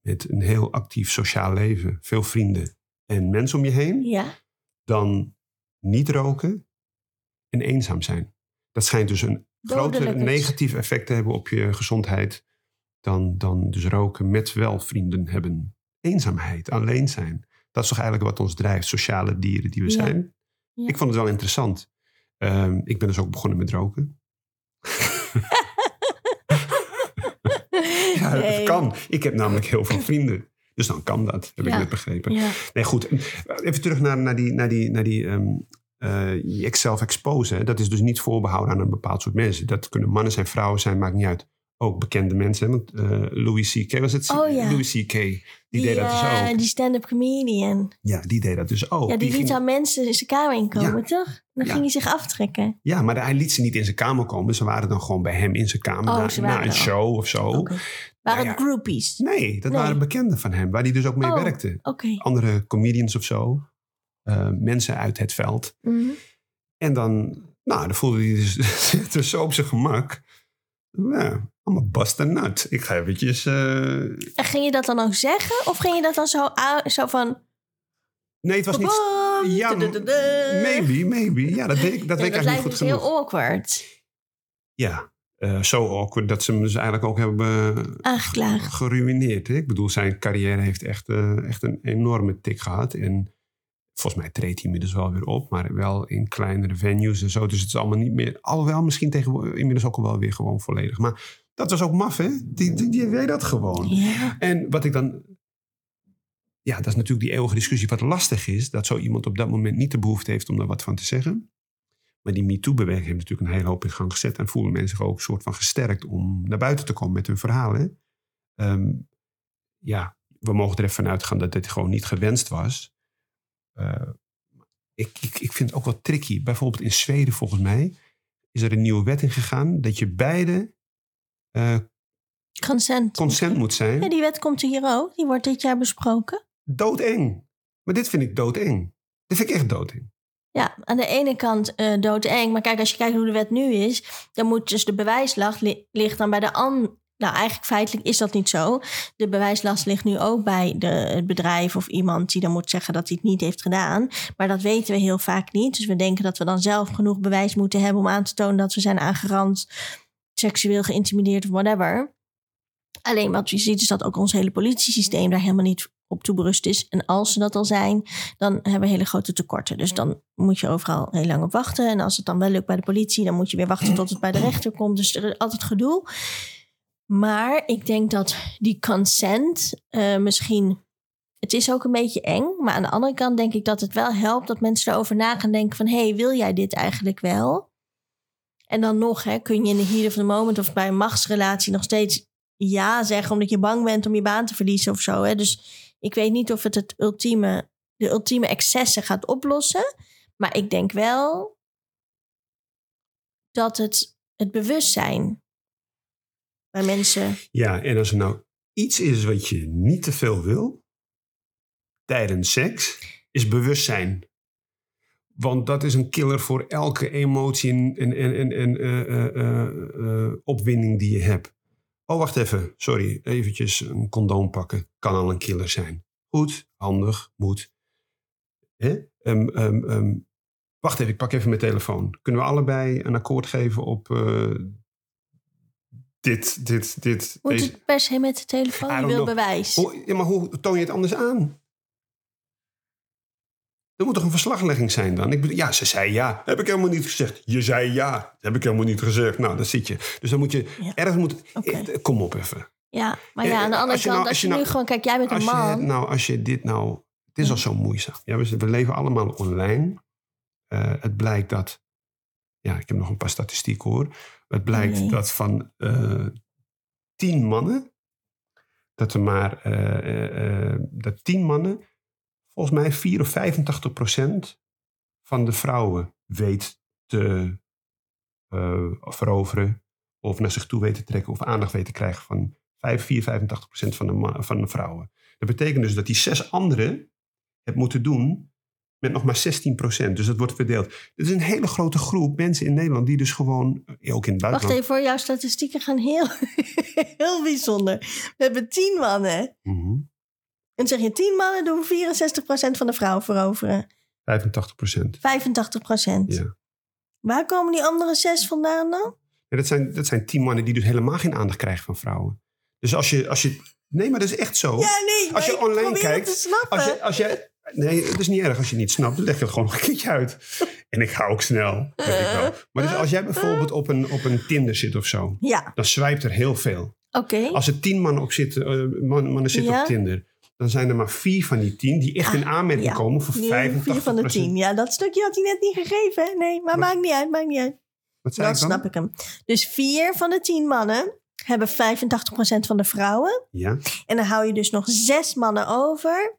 Met een heel actief sociaal leven. Veel vrienden en mensen om je heen. Ja, Dan niet roken en eenzaam zijn. Dat schijnt dus een groter Dodelijk is. negatief effect te hebben op je gezondheid dan, dan dus roken met wel vrienden hebben. Eenzaamheid, alleen zijn. Dat is toch eigenlijk wat ons drijft, sociale dieren die we Ja. zijn. Ja. Ik vond het wel interessant. Ehm, ik ben dus ook begonnen met roken. Ja, Nee. het kan. Ik heb namelijk heel veel vrienden. Dus dan kan dat, heb Ja. ik net begrepen. Ja. Nee, goed. Even terug naar, naar die, naar die, naar die jezelf exposen. Dat is dus niet voorbehouden aan een bepaald soort mensen. Dat kunnen mannen zijn, vrouwen zijn, maakt niet uit. Ook bekende mensen. hè. Want eh, Louis C.K. was het? Oh, ja. Louis C.K. Die, Die, deed dat dus ook. die stand-up comedian. Ja, die deed dat dus ook. ja, die, liet ging- aan mensen in zijn kamer inkomen, Ja. toch? Dan Ja. ging hij zich aftrekken. ja, maar hij liet ze niet in zijn kamer komen. Ze waren dan gewoon bij hem in zijn kamer Oh, na, een show of zo. Waren ja. het groupies? Nee, dat Nee. waren bekenden van hem. Waar hij dus ook mee Oh. werkte. Oké. Andere comedians of zo. Eh, mensen uit het veld. Mhm. En dan, nou, dan voelde hij dus, dus zo op zijn gemak. Ja, allemaal bust a nut. Ik ga eventjes... eh, En ging je dat dan ook zeggen? Of ging je dat dan zo, zo van... Nee, het was niet... Ja, maybe, maybe. Ja, dat weet ik, dat Ja, weet ik dat eigenlijk niet goed dus heel genoeg. awkward. Ja, eh, zo awkward dat ze hem dus eigenlijk ook hebben eh, Aangeklaagd. geruineerd. Hè? Ik bedoel, zijn carrière heeft echt, echt een enorme tik gehad. En volgens mij treedt hij inmiddels wel weer op. Maar wel in kleinere venues en zo. Dus het is allemaal niet meer... Alhoewel, misschien tegen, inmiddels ook al wel weer gewoon volledig. Maar dat was ook maf, hè? Die, die, die weet dat gewoon. En wat ik dan. Ja, dat is natuurlijk die eeuwige discussie. Wat lastig is, dat zo iemand op dat moment niet de behoefte heeft om daar wat van te zeggen. Maar die MeToo-beweging heeft natuurlijk een hele hoop in gang gezet. En voelen mensen zich ook een soort van gesterkt om naar buiten te komen met hun verhalen. Ehm, ja, we mogen er even van uitgaan dat dit gewoon niet gewenst was. Eh, ik, ik, ik vind het ook wel tricky. Bijvoorbeeld in Zweden, volgens mij, is er een nieuwe wet ingegaan dat je beide eh, Consent. consent moet zijn. Ja, die wet komt hier ook. Die wordt dit jaar besproken. Doodeng. Maar dit vind ik doodeng. Dit vind ik echt doodeng. Ja, aan de ene kant eh doodeng. Maar kijk, als je kijkt hoe de wet nu is... dan moet dus de bewijslast li- ligt dan bij de an... Nou, eigenlijk feitelijk is dat niet zo. De bewijslast ligt nu ook bij de, het bedrijf of iemand die dan moet zeggen dat hij het niet heeft gedaan. Maar dat weten we heel vaak niet. Dus we denken dat we dan zelf genoeg bewijs moeten hebben om aan te tonen dat we zijn aangerand, seksueel geïntimideerd of whatever. Alleen wat je ziet is dat ook ons hele politiesysteem daar helemaal niet op toe berust is. En als ze dat al zijn, dan hebben we hele grote tekorten. Dus dan moet je overal heel lang op wachten. En als het dan wel lukt bij de politie, dan moet je weer wachten tot het bij de rechter komt. Dus er is altijd gedoe. Maar ik denk dat die consent eh, misschien. Het is ook een beetje eng. Maar aan de andere kant denk ik dat het wel helpt dat mensen erover na gaan denken: van hé, hey, wil jij dit eigenlijk wel? En dan nog, hè, kun je in de heat of the moment of bij een machtsrelatie nog steeds ja zeggen, omdat je bang bent om je baan te verliezen of zo. Hè? Dus ik weet niet of het, het ultieme, de ultieme excessen gaat oplossen. Maar ik denk wel dat het, het bewustzijn bij mensen. Ja, en als er nou iets is wat je niet te veel wil tijdens seks, is bewustzijn. Want dat is een killer voor elke emotie en, en, en, en, eh, eh, opwinding die je hebt. Oh, wacht even. Sorry. Eventjes een condoom pakken. Kan al een killer zijn. Goed, handig, moet. Hè? Ehm, ehm, ehm, wacht even, ik pak even mijn telefoon. Kunnen we allebei een akkoord geven op dit, dit, dit. Moet deze- het per se met de telefoon? Je wil bewijs. Hoe, ja, maar hoe toon je het anders aan? Er moet toch een verslaglegging zijn dan? Ik bedoel, ja, ze zei ja. Heb ik helemaal niet gezegd. Je zei ja. Heb ik helemaal niet gezegd. Nou, daar zit je. Dus dan moet je Ja. ergens moet. Eh, Kom op even. Ja, maar Eh, ja, aan de andere als je kant, nou- als je, je nu nou- gewoon, kijk, jij bent een je, man. het nou, als je dit nou. Het is al zo moeizaam. Ja, we, we leven allemaal online. Eh, het blijkt dat. Ja, ik heb nog een paar statistieken hoor. Het blijkt Nee. dat van eh, tien mannen. Dat er maar. eh, eh, dat tien mannen. Volgens mij 4 of 85 procent van de vrouwen weet te veroveren. Of naar zich toe weet te trekken. Of aandacht weet te krijgen van 5, 4, 85 procent van de, van de vrouwen. Dat betekent dus dat die zes anderen het moeten doen met nog maar 16 procent. Dus dat wordt verdeeld. Dit is een hele grote groep mensen in Nederland die dus gewoon, eh, ook in het Wacht buitenland... even, voor jouw statistieken gaan heel, heel bijzonder. We hebben tien mannen. Mhm. En dan zeg je, tien mannen doen 64% van de vrouwen veroveren. 85 procent. 85%. Ja. Waar komen die andere zes vandaan dan? Ja, dat, zijn, dat zijn tien mannen die dus helemaal geen aandacht krijgen van vrouwen. Dus als je... Als je nee, maar dat is echt zo. Ja, nee, Als je online kijkt. Als je, als je, nee, het is niet erg als je het niet snapt. Dan leg je het gewoon nog een keertje uit. En ik ga ook snel. Weet ik wel. Maar dus als jij bijvoorbeeld op een, op een Tinder zit of zo. Ja, Dan swipe er heel veel. oké. Als er tien mannen, op zitten, eh, man- mannen zitten Ja. op Tinder. Dan zijn er maar vier van die tien die echt in aanmerking ja. komen voor Nee, 85 vier van de tien. Ja, dat stukje had hij net niet gegeven. hè? Nee, maar, Maar- maakt niet uit, maakt niet uit. Wat zei Dan ik dan? snap ik hem. Dus vier van de tien mannen hebben 85% van de vrouwen. Ja. En dan hou je dus nog zes mannen over.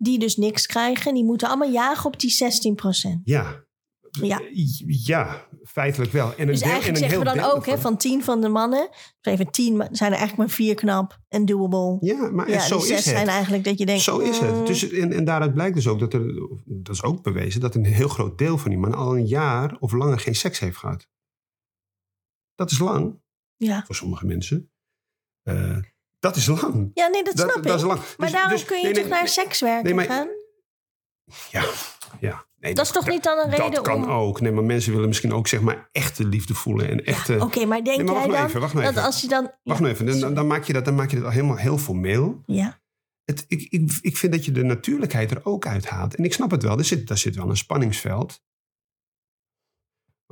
Die dus niks krijgen. Die moeten allemaal jagen op die 16%. Ja. Ja. Ja, feitelijk wel. En een Dus deel- en eigenlijk een zeggen we dan ook hè, van 10 van de mannen. Even 10 ma- zijn er eigenlijk maar vier knap en doable. Ja, maar Ja, zo is zes het. zijn eigenlijk dat je denkt. Zo is mm, het. Dus, en, en daaruit blijkt dus ook dat er, dat is ook bewezen, dat een heel groot deel van die mannen al een jaar of langer geen seks heeft gehad. Dat is lang Ja. voor sommige mensen. Eh, dat is lang. ja, nee, dat snap ik. dat is lang. maar Dus- daarom dus- kun je nee, toch nee, naar nee, sekswerken nee, maar- gaan? Ja, ja. Nee, Dat is toch niet dan een Dat reden kan om... ook. Nee, maar mensen willen misschien ook zeg maar echte liefde voelen. En echte... Oké, maar denk Nee, maar wacht jij nou dan even, wacht nou dat even. als je dan... Wacht ja, nou even, dan, dan, maak je dat, dan maak je dat al helemaal heel formeel. ja, Het, ik, ik, ik vind dat je de natuurlijkheid er ook uithaalt. En ik snap het wel, er zit, daar zit wel een spanningsveld.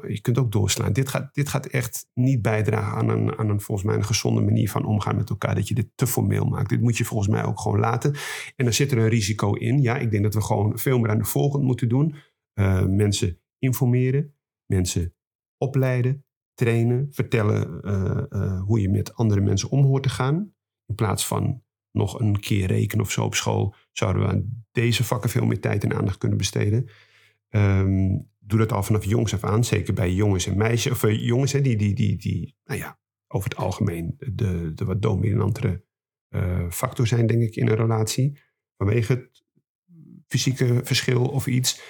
Je kunt ook doorslaan. Dit gaat, dit gaat echt niet bijdragen aan een, aan een, volgens mij, een gezonde manier van omgaan met elkaar. Dat je dit te formeel maakt. Dit moet je volgens mij ook gewoon laten. En dan zit er een risico in. Ja, ik denk dat we gewoon veel meer aan de volgende moeten doen. Eh, mensen informeren, mensen opleiden, trainen, vertellen eh, eh, hoe je met andere mensen om hoort te gaan. In plaats van nog een keer rekenen of zo op school, zouden we aan deze vakken veel meer tijd en aandacht kunnen besteden. ehm, doe dat al vanaf jongs af aan. Zeker bij jongens en meisjes. Of eh, jongens hè, die, die, die, die, nou ja, over het algemeen de, de wat dominantere eh, factor zijn, denk ik, in een relatie. Vanwege het fysieke verschil of iets.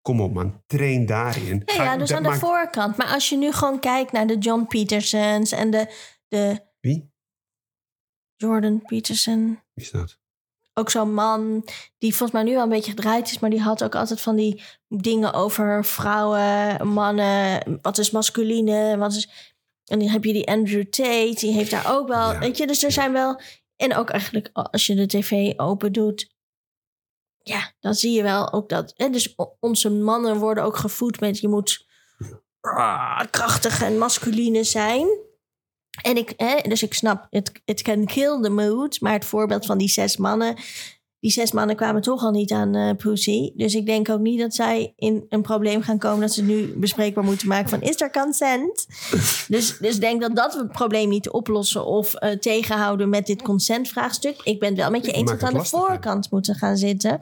Kom op man, train daarin. Ja, ja dus dat aan de voorkant. Maar als je nu gewoon kijkt naar de John Petersons en de, de Wie? Jordan Peterson. Wie is dat? Ook zo'n man die volgens mij nu wel een beetje gedraaid is, maar die had ook altijd van die dingen over vrouwen, mannen, wat is masculine, wat is. En dan heb je die Andrew Tate, die heeft daar ook wel, Ja. weet je, dus er zijn wel. En ook eigenlijk als je de tv open doet, ja, dan zie je wel ook dat. Hè, dus onze mannen worden ook gevoed met je moet ah, krachtig en masculine zijn. En ik, hè, dus ik snap, het it can kill the mood. Maar het voorbeeld van die zes mannen. Die zes mannen kwamen toch al niet aan eh Pussy. Dus ik denk ook niet dat zij in een probleem gaan komen. Dat ze nu bespreekbaar moeten maken van is er consent? dus, dus ik denk dat dat we het probleem niet oplossen of eh, tegenhouden met dit consentvraagstuk. Ik ben het wel met je eens dat we aan de voorkant moeten gaan zitten.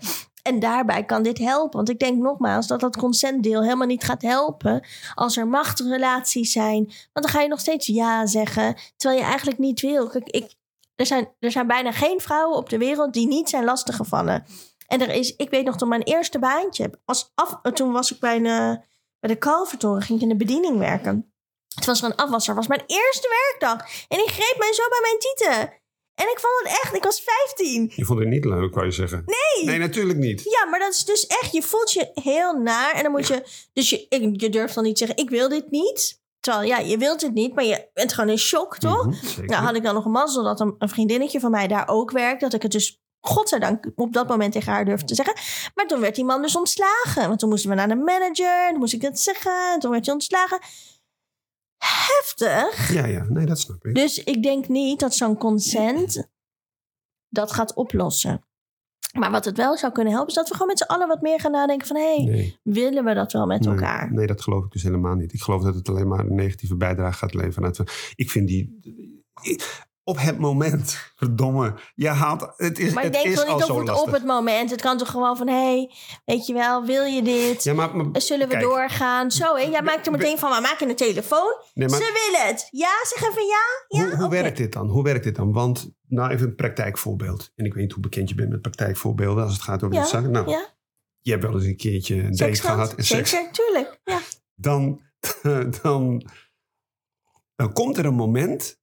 En daarbij kan dit helpen. Want ik denk nogmaals dat dat consentdeel helemaal niet gaat helpen als er machtrelaties zijn. Want dan ga je nog steeds ja zeggen, terwijl je eigenlijk niet wil. Ik, er, zijn, er zijn bijna geen vrouwen op de wereld die niet zijn lastiggevallen. En er is, ik weet nog dat mijn eerste baantje, als toen was ik bij, een, eh, bij de Kalvertoren, ging ik in de bediening werken. Het was een afwasser, was mijn eerste werkdag. En die greep mij zo bij mijn tieten. En ik vond het echt, ik was 15. Je vond het niet leuk, wou je zeggen? Nee! Nee, natuurlijk niet. Ja, maar dat is dus echt, je voelt je heel naar. En dan moet je, dus je, ik- je durft dan niet zeggen, ik wil dit niet. Terwijl, ja, je wilt het niet, maar je bent gewoon in shock, toch? Mhm, zeker. Nou, had ik dan nog een mazzel dat een, een vriendinnetje van mij daar ook werkt. Dat ik het dus, godzijdank, op dat moment tegen haar durfde te zeggen. Maar toen werd die man dus ontslagen. Want toen moesten we naar de manager. En toen moest ik het zeggen. En toen werd hij ontslagen. Heftig. Ja, ja, nee, dat snap ik. Dus ik denk niet dat zo'n consent dat gaat oplossen. Maar wat het wel zou kunnen helpen, is dat we gewoon met z'n allen wat meer gaan nadenken van... hé, hey, Nee. willen we dat wel met Nee, elkaar? Nee, dat geloof ik dus helemaal niet. Ik geloof dat het alleen maar een negatieve bijdrage gaat leveren. Ik vind die... Op het moment, verdomme, je haalt... Het is, Maar ik het denk is wel niet zo of het op het moment. Het kan toch gewoon van, hé, hey, weet je wel, wil je dit? Ja, maar, maar- Zullen we kijk, doorgaan? Zo, hè? Jij maakt er meteen van, maar maak je een telefoon? Nee, maar Ze willen het. Ja, zeg even ja. ja? hoe, werkt dit dan? Hoe werkt dit dan? Want, nou even een praktijkvoorbeeld. En ik weet niet hoe bekend je bent met praktijkvoorbeelden als het gaat over Ja, dit zaken. Nou, Ja, je hebt wel eens een keertje een date seks gehad en seks. Zeker, tuurlijk. Ja. Dan, dan, dan komt er een moment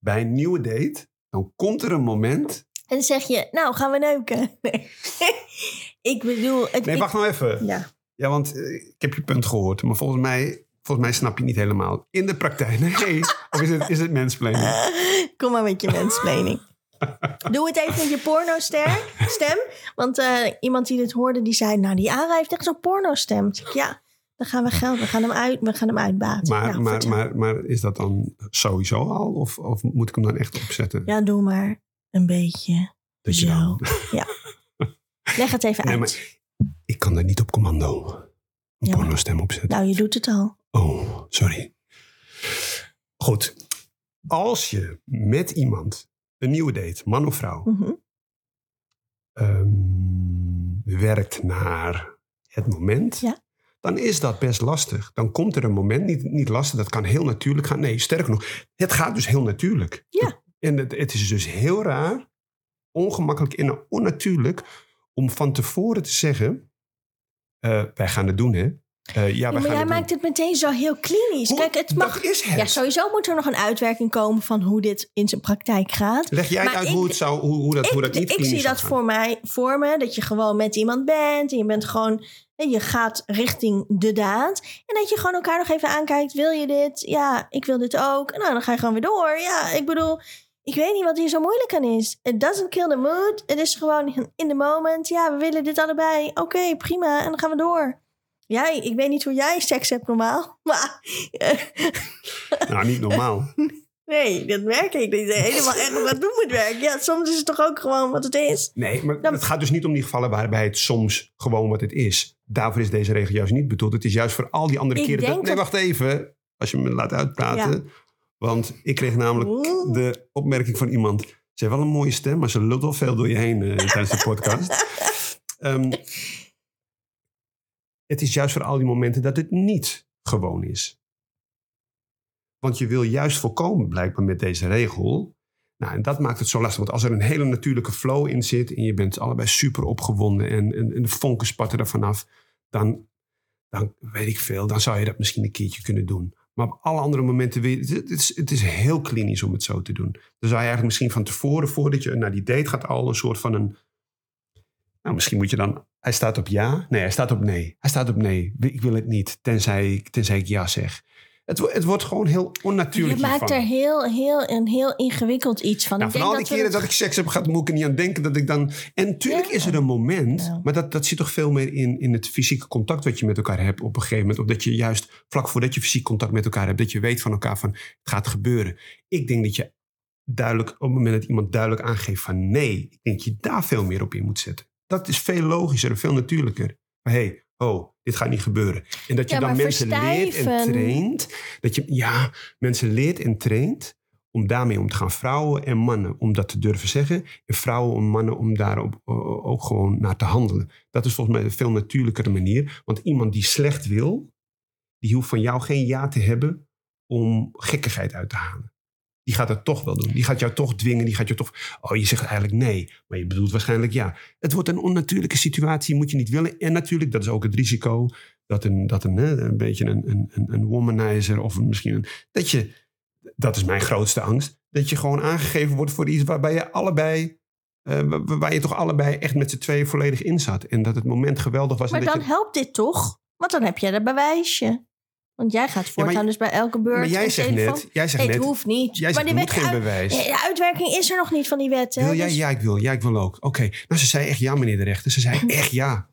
bij een nieuwe date. Dan komt er een moment. En dan zeg je, nou, gaan we neuken? Nee. ik bedoel... Het, Nee, ik- wacht nou even. Ja. Ja, want eh, ik heb je punt gehoord. Maar volgens mij, volgens mij snap je niet helemaal. In de praktijk. Nee. of is het, is het mansplaining? Kom maar met je mensplaining. Doe het even met je pornostem. Stem. Want eh, iemand die dit hoorde, die zei... Nou, die Ara heeft echt zo'n pornostem. Ik ja, dan gaan we geld. We gaan hem, uit, we gaan hem uitbaten. Maar, Nou, maar, maar, maar is dat dan sowieso al? Of, of moet ik hem dan echt opzetten? Ja, doe maar een beetje. Dat je zo. dan- Leg het even Nee, uit. maar ik kan daar niet op commando een Ja, maar- pornostem opzetten. Nou, je doet het al. Oh, sorry. Goed. Als je met iemand een nieuwe date, man of vrouw, Mhm. ehm, werkt naar het moment, Ja. Dan is dat best lastig. Dan komt er een moment, niet, niet lastig, dat kan heel natuurlijk gaan. Nee, sterker nog, het gaat dus heel natuurlijk. Ja. En het, het is dus heel raar, ongemakkelijk en onnatuurlijk om van tevoren te zeggen: eh, wij gaan het doen, hè? Eh, ja, maar jij maakt het meteen zo heel klinisch. Hoe- Kijk, het mag... Is het. Ja, sowieso moet er nog een uitwerking komen van hoe dit in zijn praktijk gaat. Leg jij Maar uit ik- hoe, het zou, hoe, hoe, dat, hoe dat ik, niet ik zie dat gaan. voor mij voor me. Dat je gewoon met iemand bent. En je bent gewoon. Je gaat richting de daad. En dat je gewoon elkaar nog even aankijkt. Wil je dit? Ja, ik wil dit ook. Nou, dan ga je gewoon weer door. Ja, ik bedoel. Ik weet niet wat hier zo moeilijk aan is. It doesn't kill the mood. Het is gewoon in the moment. Ja, we willen dit allebei. Oké, prima. En dan gaan we door. Jij, ik weet niet hoe jij seks hebt normaal. Maar Nou, niet normaal. nee, dat werk ik niet helemaal echt wat doen moet werken. Ja, soms is het toch ook gewoon wat het is. Nee, maar Dan- het gaat dus niet om die gevallen waarbij het soms gewoon wat het is. Daarvoor is deze regel juist niet bedoeld. Het is juist voor al die andere Ik keren. dat- nee, wacht even. Als je me laat uitpraten. Want ik kreeg namelijk Oeh. de opmerking van iemand. Ze heeft wel een mooie stem, maar ze lult wel veel door je heen eh, tijdens de podcast. Ehm, het is juist voor al die momenten dat het niet gewoon is. Want je wil juist voorkomen, blijkbaar met deze regel. Nou, en dat maakt het zo lastig. Want als er een hele natuurlijke flow in zit. en je bent allebei super opgewonden. en, en, en de vonken spatten er vanaf. Dan, dan weet ik veel. Dan zou je dat misschien een keertje kunnen doen. Maar op alle andere momenten weer. Het is, het is heel klinisch om het zo te doen. Dan zou je eigenlijk misschien van tevoren, voordat je naar die date gaat, al een soort van een. Nou, misschien moet je dan. Hij staat op ja. Nee, hij staat op nee. Hij staat op nee. Ik wil het niet. Tenzij, tenzij ik ja zeg. Het, het wordt gewoon heel onnatuurlijk. Je maakt er heel, heel, een heel ingewikkeld iets van. Nou, ik van denk al die dat keren dat ik seks heb gehad, moet ik er niet aan denken dat ik dan. En natuurlijk Ja. is er een moment, Ja. maar dat, dat zit toch veel meer in, in het fysieke contact wat je met elkaar hebt op een gegeven moment. Of dat je juist vlak voordat je fysiek contact met elkaar hebt, dat je weet van elkaar van het gaat gebeuren. Ik denk dat je duidelijk, op het moment dat iemand duidelijk aangeeft van nee, ik denk dat je daar veel meer op in moet zetten. Dat is veel logischer en veel natuurlijker. Maar hé, hey, oh, dit gaat niet gebeuren. En dat je Ja, dan mensen leert en traint. Dat je, ja, mensen leert en traint om daarmee om te gaan. Vrouwen en mannen om dat te durven zeggen. En vrouwen en mannen om daar ook, ook gewoon naar te handelen. Dat is volgens mij een veel natuurlijkere manier. Want iemand die slecht wil, die hoeft van jou geen ja te hebben om gekkigheid uit te halen. Die gaat het toch wel doen. Die gaat jou toch dwingen. Die gaat jou toch. Oh, je zegt eigenlijk nee. Maar je bedoelt waarschijnlijk ja. Het wordt een onnatuurlijke situatie. Moet je niet willen. En natuurlijk, dat is ook het risico. Dat een, dat een, een beetje een, een, een, womanizer. Of misschien een. Dat je. Dat is mijn grootste angst. Dat je gewoon aangegeven wordt voor iets waarbij je allebei. eh, waar- je toch allebei echt met z'n tweeën volledig in zat. En dat het moment geweldig was. Maar dan je, helpt dit toch? Want dan heb jij dat bewijsje. Want jij gaat voortaan maar- dus bij elke beurt... maar jij zegt telefoon- net. Jij zegt Nee, het net. hoeft niet. Jij maar die moet wet- geen uit- bewijs. De uitwerking is er nog niet van die wet. Hè? Wil jij? Dus- Ja, ik wil. Ja, ik wil ook. Oké. Nou, ze zei echt ja, meneer de rechter. Ze zei echt ja.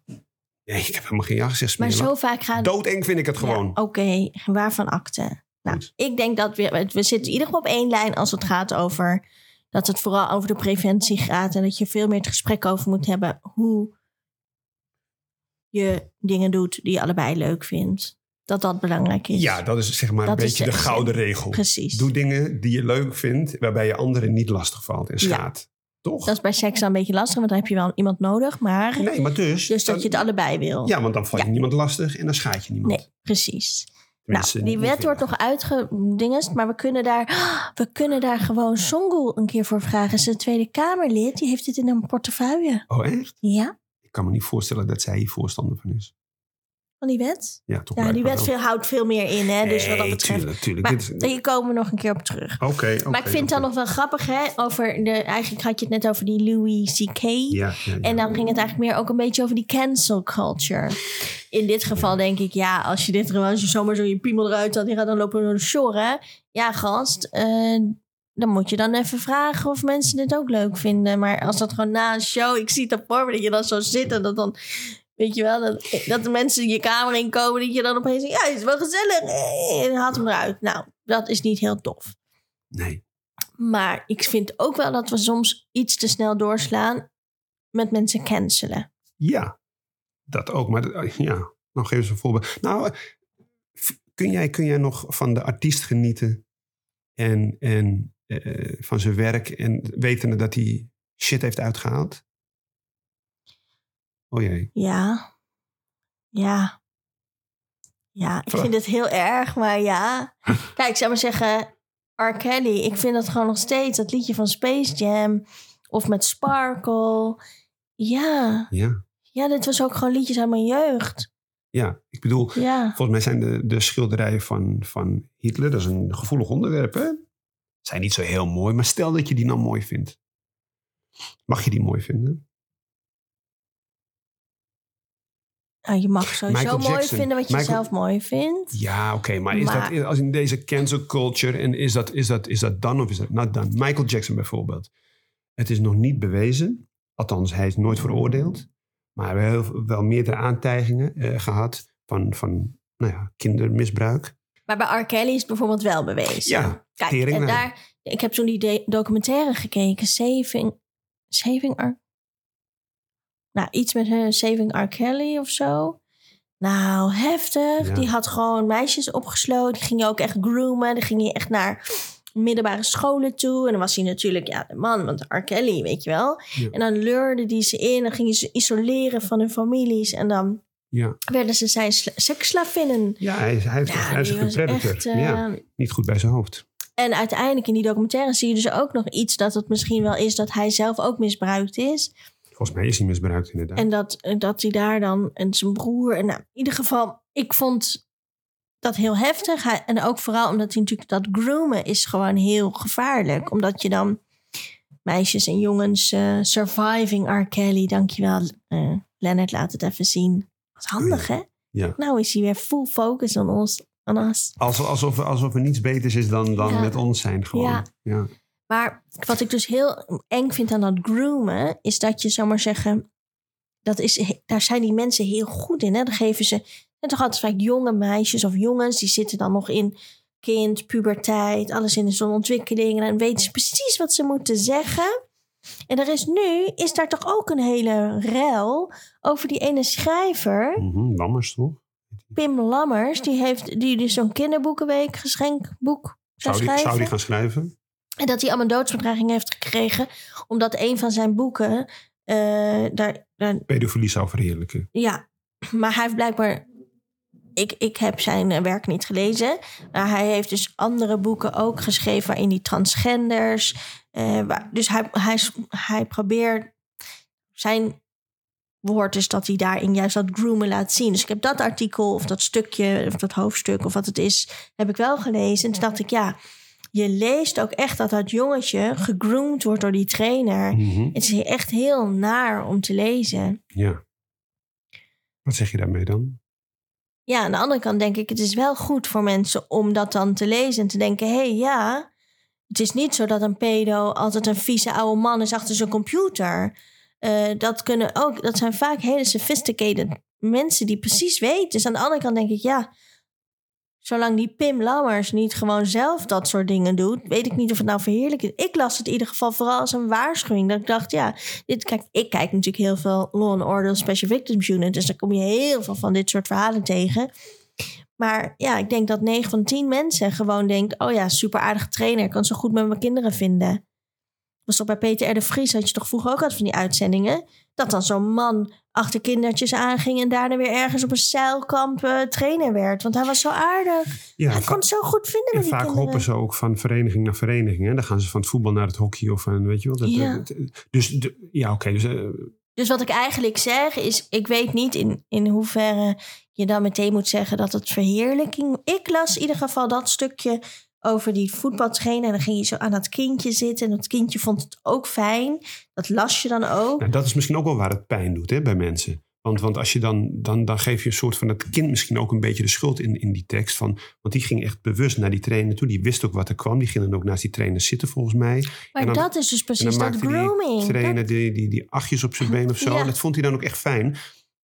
Nee, ik heb helemaal geen ja gezegd. Maar zo vaak gaat... Doodeng vind ik het gewoon. Ja, Oké, waarvan akte? Nou, Goed. ik denk dat we... We zitten in ieder geval op één lijn als het gaat over... Dat het vooral over de preventie gaat. En dat je veel meer het gesprek over moet hebben. Hoe je dingen doet die je allebei leuk vindt. Dat dat belangrijk is. Ja, dat is zeg maar Dat een beetje de de- gouden regel. Precies. Doe dingen die je leuk vindt, waarbij je anderen niet lastig valt en schaadt. Toch? Dat is bij seks dan een beetje lastig, want dan heb je wel iemand nodig. Maar Nee, maar dus. dus dat dan- je het allebei wil. Ja, want dan val je Ja. niemand lastig en dan schaadt je niemand. Nee, precies. Tenminste, nou, die wet wordt nog uitgedingest, maar we kunnen daar, we kunnen daar gewoon Songul een keer voor vragen. Ze is een Tweede Kamerlid, die heeft dit in een portefeuille. Oh, echt? Ja, Ik kan me niet voorstellen dat zij hier voorstander van is. Van die wet? Ja, toch Ja, die wet veel, houdt veel meer in, hè? Dus wat dat Nee, betreft. tuurlijk, tuurlijk. Maar Dit is- hier komen we nog een keer op terug. Oké, maar ik vind het dan nog wel grappig, hè? Over de, eigenlijk had je het net over die Louis C.K. Ja, ja, ja. En dan ging het eigenlijk meer ook een beetje over die cancel culture. In dit geval denk ik, ja, als je dit gewoon zomaar zo je piemel eruit had, die gaat dan lopen door de shore. hè. Ja, gast, eh, dan moet je dan even vragen of mensen dit ook leuk vinden. Maar als dat gewoon na een show, ik zie het voor dat je dan zo zit en dat dan, weet je wel, dat, dat de mensen je kamer inkomen, dat je dan opeens zegt, ja, het is wel gezellig. En haalt hem eruit. Nou, dat is niet heel tof. Nee. Maar ik vind ook wel dat we soms iets te snel doorslaan met mensen cancelen. Ja, dat ook. Maar dat- ja, nog even een voorbeeld. Nou, kun jij, kun jij nog van de artiest genieten en, en eh, van zijn werk en wetende dat hij shit heeft uitgehaald? Oh jee. Ja. Ja. Ja, ik vind het heel erg, maar ja. Kijk, ik zou maar zeggen, R. Kelly. Ik vind het gewoon nog steeds, dat liedje van Space Jam. Of met Sparkle. Ja. Ja. Ja, dit was ook gewoon liedjes uit mijn jeugd. Ja, ik bedoel, Ja. volgens mij zijn de, de schilderijen van, van Hitler, dat is een gevoelig onderwerp, hè? Zijn niet zo heel mooi, maar stel dat je die nou mooi vindt. Mag je die mooi vinden? Nou, je mag sowieso mooi vinden wat je Michael- zelf mooi vindt. Ja, oké, maar is Maar- dat als in deze cancel culture en is dat, is dat, is dat dan of is dat not dan? Michael Jackson bijvoorbeeld. Het is nog niet bewezen, althans hij is nooit veroordeeld, maar we hebben wel meerdere aantijgingen eh, gehad van, van nou ja, kindermisbruik. Maar bij R. Kelly is het bijvoorbeeld wel bewezen. Ja, Kijk, en daar, ik heb toen die documentaire gekeken, Saving, Saving R. Nou, iets met uh, Saving R. Kelly of zo. Nou, heftig. Ja. Die had gewoon meisjes opgesloten. Die ging je ook echt groomen. Die ging je echt naar middelbare scholen toe. En dan was hij natuurlijk, ja, de man, want R. Kelly, weet je wel. Ja. En dan leurde die ze in. Dan ging je ze isoleren van hun families. En dan Ja, werden ze zijn sla- seksslavinnen. ja hij, is- hij, heeft, Ja, die een predator. echt, eh, ja, niet goed bij zijn hoofd. En uiteindelijk in die documentaire zie je dus ook nog iets dat het misschien wel is dat hij zelf ook misbruikt is. Volgens mij is hij misbruikt inderdaad. En dat, dat hij daar dan, en zijn broer, en nou, in ieder geval, ik vond dat heel heftig. Hij- en ook vooral omdat hij natuurlijk, dat groomen is gewoon heel gevaarlijk. Omdat je dan meisjes en jongens, eh, surviving R. Kelly, dankjewel eh Leonard, laat het even zien. Dat is handig hè? ja. Nou is hij weer full focus on ons. On us. Alsof, alsof, alsof er niets beters is dan, dan Ja. met ons zijn gewoon. Ja. Maar wat ik dus heel eng vind aan dat groomen, is dat je, zou maar zeggen, dat is, daar zijn die mensen heel goed in. Hè? Dan geven ze, en toch altijd vaak jonge meisjes of jongens, die zitten dan nog in kind, puberteit, alles in zo'n ontwikkeling. En dan weten ze precies wat ze moeten zeggen. En er is nu, is daar toch ook een hele rel over die ene schrijver, Mhm, Lammers toch? Pim Lammers, die heeft die dus zo'n kinderboekenweek geschenkboek zou, Zou die, schrijven. zou die gaan schrijven? En dat hij allemaal doodsbedreigingen heeft gekregen. Omdat een van zijn boeken. eh, daar, daar, Pedofilie zou verheerlijken. ja, maar hij heeft blijkbaar. Ik, ik heb zijn eh, werk niet gelezen. Maar hij heeft dus andere boeken ook geschreven. waarin hij transgenders. eh, waar, dus hij, hij, hij probeert. Zijn woord is dat hij daarin juist dat groomen laat zien. Dus ik heb dat artikel of dat stukje of dat hoofdstuk of wat het is, heb ik wel gelezen. En toen dacht ik, ja, je leest ook echt dat dat jongetje gegroomd wordt door die trainer. Mhm, Het is echt heel naar om te lezen. Ja. Wat zeg je daarmee dan? Ja, aan de andere kant denk ik, het is wel goed voor mensen om dat dan te lezen en te denken: hé, hey, ja, het is niet zo dat een pedo altijd een vieze oude man is achter zijn computer. Eh, dat kunnen ook, dat zijn vaak hele sophisticated mensen die precies weten. Dus aan de andere kant denk ik, ja, zolang die Pim Lammers niet gewoon zelf dat soort dingen doet, weet ik niet of het nou verheerlijk is. Ik las het in ieder geval vooral als een waarschuwing. Dat ik dacht, ja, dit, kijk, ik kijk natuurlijk heel veel Law and Order Special Victims Unit, dus daar kom je heel veel van dit soort verhalen tegen. Maar ja, ik denk dat 9 van 10 mensen gewoon denkt: oh ja, super aardige trainer, ik kan zo goed met mijn kinderen vinden. Was toch bij Peter R. de Vries, had je toch vroeger ook altijd van die uitzendingen? Dat dan zo'n man achter kindertjes aanging en daarna weer ergens op een zeilkamp eh, trainer werd. Want hij was zo aardig. Ja, hij kon het zo goed vinden en met die vaak kinderen. hoppen ze ook van vereniging naar vereniging. Hè? Dan gaan ze van het voetbal naar het hockey of van, weet je wel. Dat, Ja. dat- dus de- ja, oké. dus, eh, Dus wat ik eigenlijk zeg is, ik weet niet in, in hoeverre je dan meteen moet zeggen dat het verheerlijking... Ik las in ieder geval dat stukje over die voetbaltrainer. En dan ging je zo aan dat kindje zitten en dat kindje vond het ook fijn. Dat las je dan ook. nou, dat is misschien ook wel waar het pijn doet hè, bij mensen. Want, want als je dan, dan, dan geef je een soort van het kind misschien ook een beetje de schuld in, in die tekst. Van, want die ging echt bewust naar die trainer toe. Die wist ook wat er kwam. Die ging dan ook naast die trainer zitten volgens mij. Maar en dan- dat is dus En precies dat grooming. die trainer Dat- die, die, die achtjes op zijn been of zo. Ja. Dat vond hij dan ook echt fijn.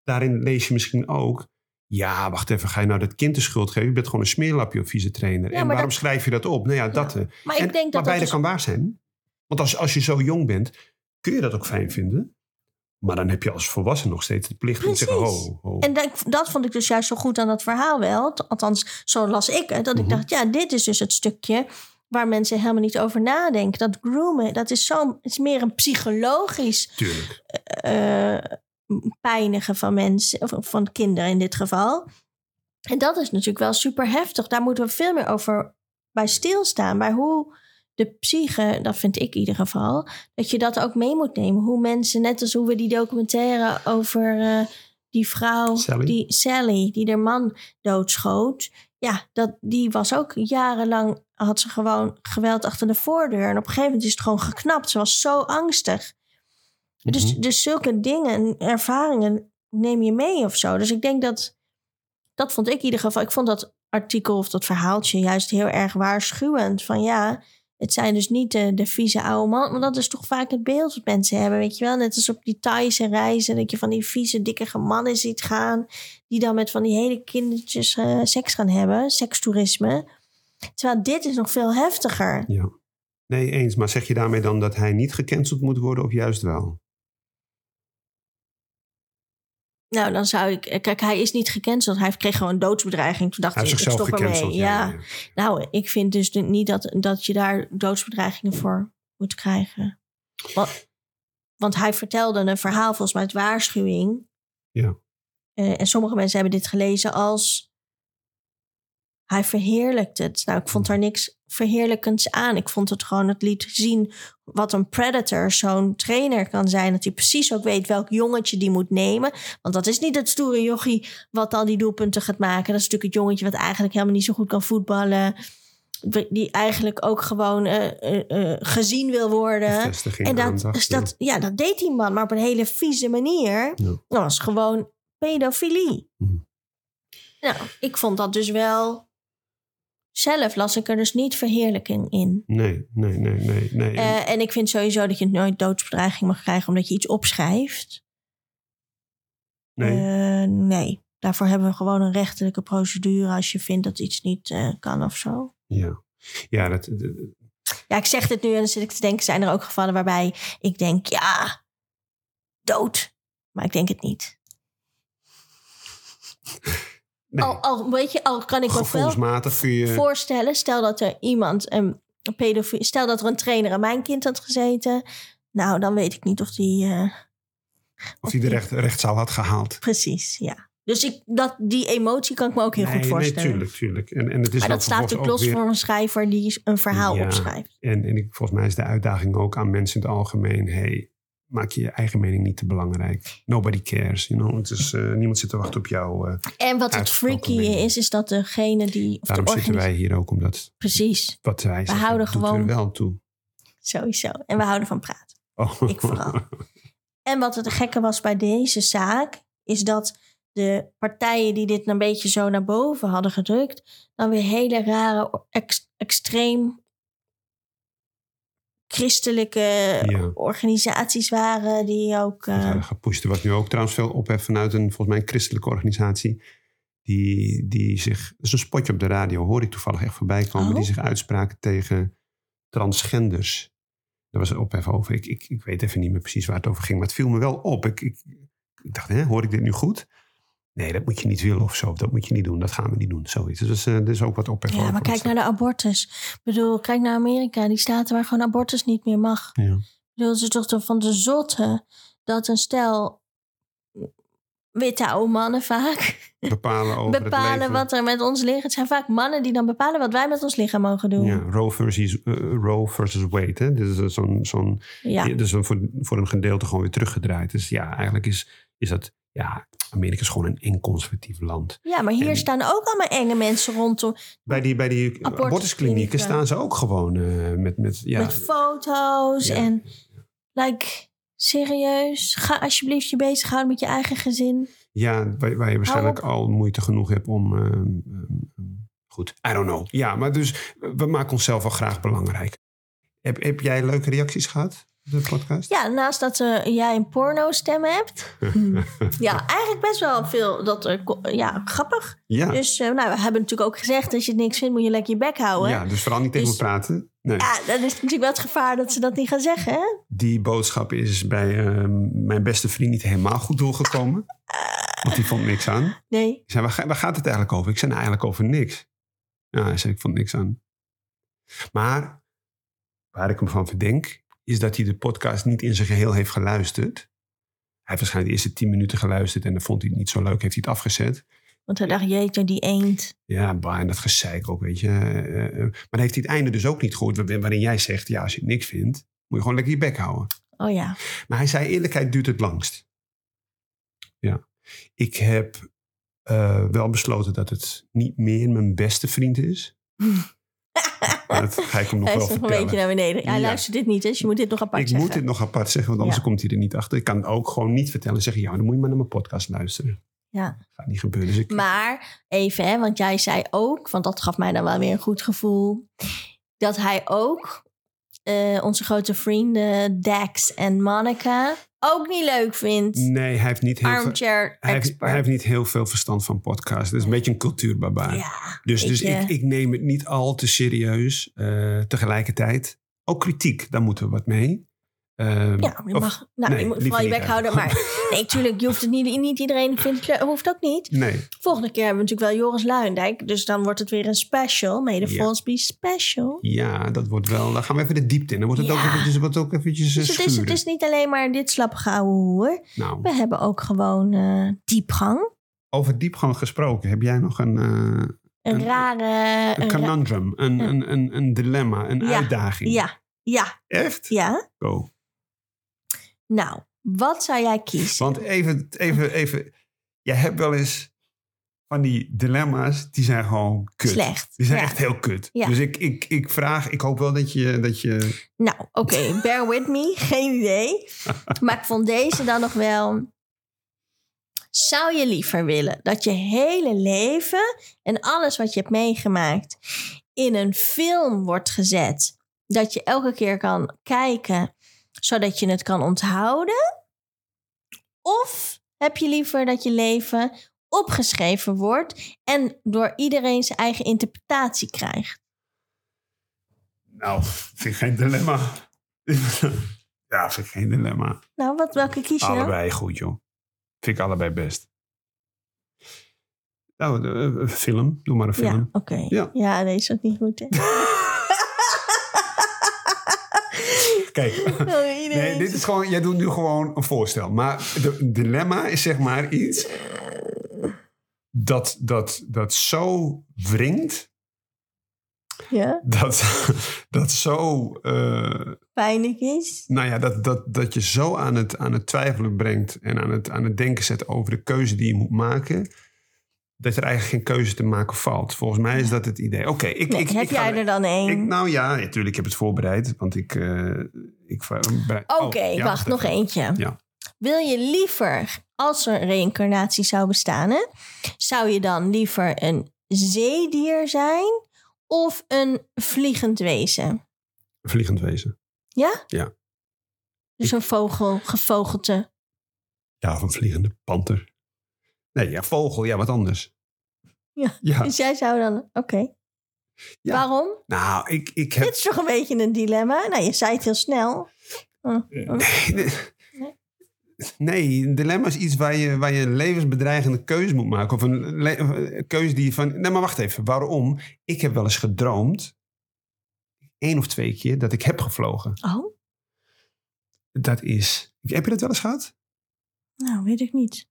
Daarin lees je misschien ook... Ja, wacht even. Ga je nou dat kind de schuld geven? Je bent gewoon een smeerlapje of vieze trainer. Ja, en waarom dat- schrijf je dat op? Nou ja, dat... eh, maar en- ik denk dat maar dat beide dus- kan waar zijn. Want als, als je zo jong bent, kun je dat ook fijn vinden. Maar dan heb je als volwassene nog steeds de plicht om te zeggen... Ho, ho. En dat, dat vond ik dus juist zo goed aan dat verhaal wel. Althans, zo las ik het. Dat ik Mhm. dacht, ja, dit is dus het stukje waar mensen helemaal niet over nadenken. Dat groomen, dat is, zo, is meer een psychologisch Tuurlijk. Pijnigen van mensen, of van kinderen in dit geval. En dat is natuurlijk wel super heftig. Daar moeten we veel meer over bij stilstaan. Bij hoe de psyche, dat vind ik in ieder geval, dat je dat ook mee moet nemen. Hoe mensen, net als hoe we die documentaire over eh, die vrouw, Sally. die Sally, die haar man doodschoot. Ja, dat, die was ook jarenlang, had ze gewoon geweld achter de voordeur. En op een gegeven moment is het gewoon geknapt. Ze was zo angstig. Dus, Mhm. dus zulke dingen, ervaringen neem je mee of zo. Dus ik denk dat, dat vond ik in ieder geval, ik vond dat artikel of dat verhaaltje juist heel erg waarschuwend. Van ja, het zijn dus niet de, de vieze oude man, maar dat is toch vaak het beeld wat mensen hebben. Weet je wel, net als op die Thaise reizen, dat je van die vieze, dikke mannen ziet gaan, die dan met van die hele kindertjes eh, seks gaan hebben, sekstoerisme. Terwijl dit is nog veel heftiger. Ja. Nee, eens. Maar zeg je daarmee dan dat hij niet gecanceld moet worden of juist wel? Nou, dan zou ik. Kijk, hij is niet gecanceld. Hij kreeg gewoon een doodsbedreiging. Toen dacht Hij ik, ik stop ermee. Ja. ja. Nou, ik vind dus niet dat, dat je daar doodsbedreigingen voor moet krijgen. Want, want hij vertelde een verhaal volgens mij uit waarschuwing. Ja. eh, en sommige mensen hebben dit gelezen als hij verheerlijkt het. Nou, ik vond daar niks verheerlijkends aan. Ik vond het gewoon, het liet zien wat een predator, zo'n trainer kan zijn. Dat hij precies ook weet welk jongetje die moet nemen. Want dat is niet het stoere jochie wat al die doelpunten gaat maken. Dat is natuurlijk het jongetje wat eigenlijk helemaal niet zo goed kan voetballen. Die eigenlijk ook gewoon eh, eh, eh, gezien wil worden. En dat, dus dat, ja, dat deed die man, maar op een hele vieze manier. Ja. Dat was gewoon pedofilie. Mhm. Nou, ik vond dat dus wel. Zelf las ik er dus niet verheerlijking in. Nee, nee, nee, nee. nee. Eh, en ik vind sowieso dat je nooit doodsbedreiging mag krijgen omdat je iets opschrijft. nee. Eh, nee. Daarvoor hebben we gewoon een rechterlijke procedure als je vindt dat iets niet eh, kan of zo. ja. Ja, dat, dat- Ja, ik zeg dit nu en dan zit ik te denken, zijn er ook gevallen waarbij ik denk, ja, dood. Maar ik denk het niet. nee. Al, al, weet je, al kan ik me wel je... voorstellen, stel dat er iemand, een pedofiel, stel dat er een trainer aan mijn kind had gezeten. Nou, dan weet ik niet of die, eh, of hij de recht, rechtszaal had gehaald. precies, ja. Dus ik, dat, die emotie kan ik me ook heel nee, goed voorstellen. Nee, tuurlijk, tuurlijk. En, en het is maar dat staat natuurlijk los weer- voor een schrijver die een verhaal Ja. opschrijft. En, en ik, volgens mij is de uitdaging ook aan mensen in het algemeen... Hey, maak je je eigen mening niet te belangrijk. Nobody cares. You know? het is, eh, niemand zit te wachten op jou. eh. En wat het freaky mening. is, is dat degene die... Of daarom de zitten wij hier ook, omdat Precies, wat wij zeggen, houden doet gewoon- er wel toe. sowieso. En we houden van praten. Oh. Ik vooral. En wat het gekke was bij deze zaak, is dat de partijen die dit een beetje zo naar boven hadden gedrukt, dan weer hele rare, ex- extreem christelijke Ja. organisaties waren, die ook. Hadden gepusht. Er was nu ook trouwens veel ophef vanuit een, volgens mij, een christelijke organisatie. Die, die zich, dat is een spotje op de radio, hoor ik toevallig echt voorbij komen. Oh. Die zich uitspraken tegen transgenders. Daar was een ophef over. Ik, ik, ik weet even niet meer precies waar het over ging, maar het viel me wel op. Ik, ik, ik dacht, hè, hoor ik dit nu goed? Nee, dat moet je niet willen of zo. Dat moet je niet doen. Dat gaan we niet doen. Zoiets. Dus er is ook wat ophef over. ja, maar kijk naar de abortus. Ik bedoel, kijk naar Amerika, die staten waar gewoon abortus niet meer mag. Ja. Ik bedoel, is toch van de zotte dat een stel witte oude mannen vaak Bepalen over het bepalen leven. wat er met ons ligt. Het zijn vaak mannen die dan bepalen wat wij met ons lichaam mogen doen. Ja, Roe versus, eh, Roe versus Wade. Hè? Dit is eh, zo'n zo'n Ja. Ja, dus dan voor, voor een gedeelte gewoon weer teruggedraaid. Dus ja, eigenlijk is, is dat... Ja, Amerika is gewoon een eng conservatief land. Ja, maar hier En- staan ook allemaal enge mensen rondom. Bij die, bij die Abortusklinieken. staan ze ook gewoon eh, met... met ja, Met foto's Ja. en... Like, serieus? Ga alsjeblieft je bezighouden met je eigen gezin. ja waar, waar je waarschijnlijk al moeite genoeg hebt om... ehm, ehm, goed, I don't know. Ja, maar dus we maken onszelf wel graag belangrijk. Heb, heb jij leuke reacties gehad de podcast? Ja, naast dat eh, jij een porno-stem hebt. ja, eigenlijk best wel veel. Dat, ja, grappig. Ja, Dus eh, nou, we hebben natuurlijk ook gezegd... als je het niks vindt, moet je lekker je bek houden. ja dus vooral niet tegen Dus- me praten. Nee. Ja, dan is natuurlijk wel het gevaar dat ze dat niet gaan zeggen, hè? Die boodschap is bij ehm, mijn beste vriend niet helemaal goed doorgekomen. Want die vond niks aan. Nee. Ik zei, waar gaat het eigenlijk over? Ik zei, nou, eigenlijk over niks. Ja, hij zei, ik vond niks aan. Maar waar ik hem van verdenk, is dat hij de podcast niet in zijn geheel heeft geluisterd. Hij heeft waarschijnlijk de eerste tien minuten geluisterd en dan vond hij het niet zo leuk, heeft hij het afgezet. Want hij dacht, jeetje, die eend. Ja, bah, en dat gezeik ook, weet je. Eh, maar dan heeft hij het einde dus ook niet gehoord, waar- waarin jij zegt, ja, als je het niks vindt, moet je gewoon lekker je bek houden. Oh ja. Maar hij zei, eerlijkheid duurt het langst. Ja. Ik heb wel besloten dat het niet meer mijn beste vriend is. Dat ga ik hem nog Hij wel is nog een beetje naar beneden. Hij Ja. luistert dit niet, dus je moet dit nog apart ik zeggen. moet dit nog apart zeggen, want anders Ja. komt hij er niet achter. Ik kan ook gewoon niet vertellen en zeggen, ja, dan moet je maar naar mijn podcast luisteren. Ja. Gaat niet gebeuren. Dus ik, Maar even, hè, want jij zei ook, want dat gaf mij dan wel weer een goed gevoel, dat hij ook eh, onze grote vrienden Dax en Monica ook niet leuk vindt. nee, hij heeft niet heel veel... Armchair heeft, expert. hij heeft niet heel veel verstand van podcasts. Het is een beetje een cultuurbarbaar. ja, Dus, dus je. ik, ik neem het niet al te serieus. eh, tegelijkertijd, ook kritiek, daar moeten we wat mee. Ehm, ja, je of- mag, nou, nee, je moet vooral je bek houden. Maar nee, tuurlijk, je hoeft het niet, niet iedereen vindt hoeft ook niet. Nee, Volgende keer hebben we natuurlijk wel Joris Luijendijk, dus dan wordt het weer een special. The Ja. force be special. ja, dat wordt wel. Dan gaan we even de diepte in. Dan wordt het Ja. ook eventjes, wordt het ook eventjes eh, Dus het is, het schuren. is niet alleen maar dit slappe gouden hoer. Nou, We hebben ook gewoon eh, diepgang. over diepgang gesproken, heb jij nog een, eh, Een, Een- rare... een een ra- conundrum, een, een- een, een, een dilemma, een Ja, uitdaging? ja, ja, Echt? ja. Go. Nou, wat zou jij kiezen? Want even, even, even. Jij hebt wel eens van die dilemma's, die zijn gewoon kut. Slecht. Die zijn Ja. echt heel kut. Ja. Dus ik, ik, ik vraag, ik hoop wel dat je, dat je... Nou, oké, bear with me. Geen idee. Maar ik vond deze dan nog wel... Zou je liever willen dat je hele leven en alles wat je hebt meegemaakt in een film wordt gezet? Dat je elke keer kan kijken, zodat je het kan onthouden? Of heb je liever dat je leven opgeschreven wordt en door iedereen zijn eigen interpretatie krijgt? Nou, vind ik geen dilemma. ja, vind ik geen dilemma. Nou, wat, welke kies je dan? Allebei goed, joh. Vind ik allebei best. Nou, de, eh, film. Doe maar een Ja, film. oké. Ja. Ja. deze is ook niet goed, hè? Kijk, nee, dit is gewoon, jij doet nu gewoon een voorstel. Maar de dilemma is zeg maar iets dat, dat, dat zo wringt, Ja, dat, dat zo, eh, pijnlijk is. nou ja, dat, dat, dat je zo aan het, aan het twijfelen brengt en aan het, aan het denken zet over de keuze die je moet maken, dat er eigenlijk geen keuze te maken valt. Volgens mij is dat het idee. Oké, ik, Nee, ik, heb ik ga- jij er dan één? Nou ja, natuurlijk, ik heb het voorbereid, want ik... eh, ik Oké, oh, ja, wacht, nog even. eentje. Ja. Wil je liever, als er reïncarnatie zou bestaan, hè, zou je dan liever een zeedier zijn of een vliegend wezen? Vliegend wezen. Ja? Ja. Dus een vogel, gevogelte. Ja, of een vliegende panter. Nee, ja, vogel, ja, wat anders. Ja. Ja, Dus jij zou dan... Oké. Ja. Waarom? nou, ik, ik heb... Dit is toch een beetje een dilemma? Nou, je zei het heel snel. Oh, oh. Nee, nee. Nee, een dilemma is iets waar je, waar je een levensbedreigende keuze moet maken. Of een, keuze die je van... Nee, maar wacht even. Waarom? Ik heb wel eens gedroomd, één of twee keer, dat ik heb gevlogen. Oh, Dat is... Heb je dat wel eens gehad? nou, weet ik niet.